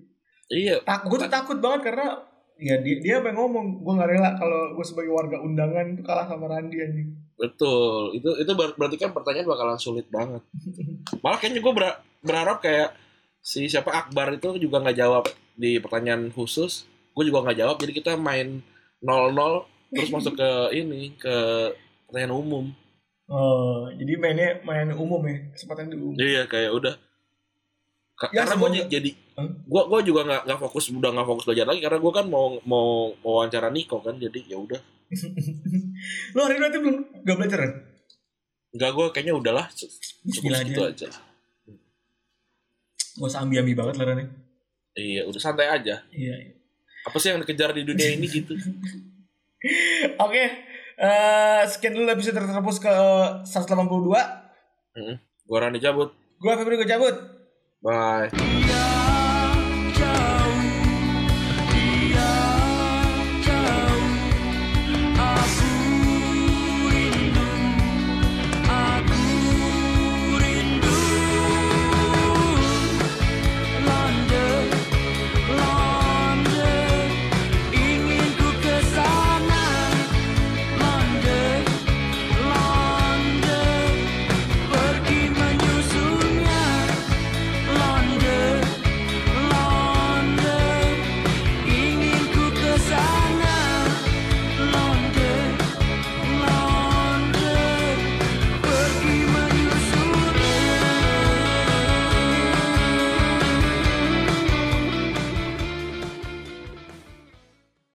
Iya, Tak, gue tuh takut banget karena ya dia dia apa yang ngomong gue nggak rela kalau gue sebagai warga undangan itu kalah sama Randi anjing. betul. Itu itu ber- berarti kan pertanyaan bakalan sulit banget. Malah kayaknya gue berharap kayak si siapa Akbar itu juga nggak jawab di pertanyaan khusus. Gue juga nggak jawab. Jadi kita main 0-0 terus masuk ke ini ke pertanyaan umum. Oh, jadi mainnya main umum ya, kesempatan di umum. Iya kayak udah Ya, karena gue jadi Hmm? gue gue juga nggak nggak fokus udah nggak fokus belajar lagi karena gue kan mau mau mau wawancara Niko kan jadi ya udah Lo hari ini belum gak belajar kan? nggak gue kayaknya udahlah cu- cukup Bismillah segitu aja. aja Gak usah ambi-ambi banget lah Ran. iya udah santai aja Iya. iya. apa sih yang dikejar di dunia ini gitu Oke, eh, sekian dulu episode tertepus ke 182. gue Rani cabut Gue Febri gue cabut. Bye Iya.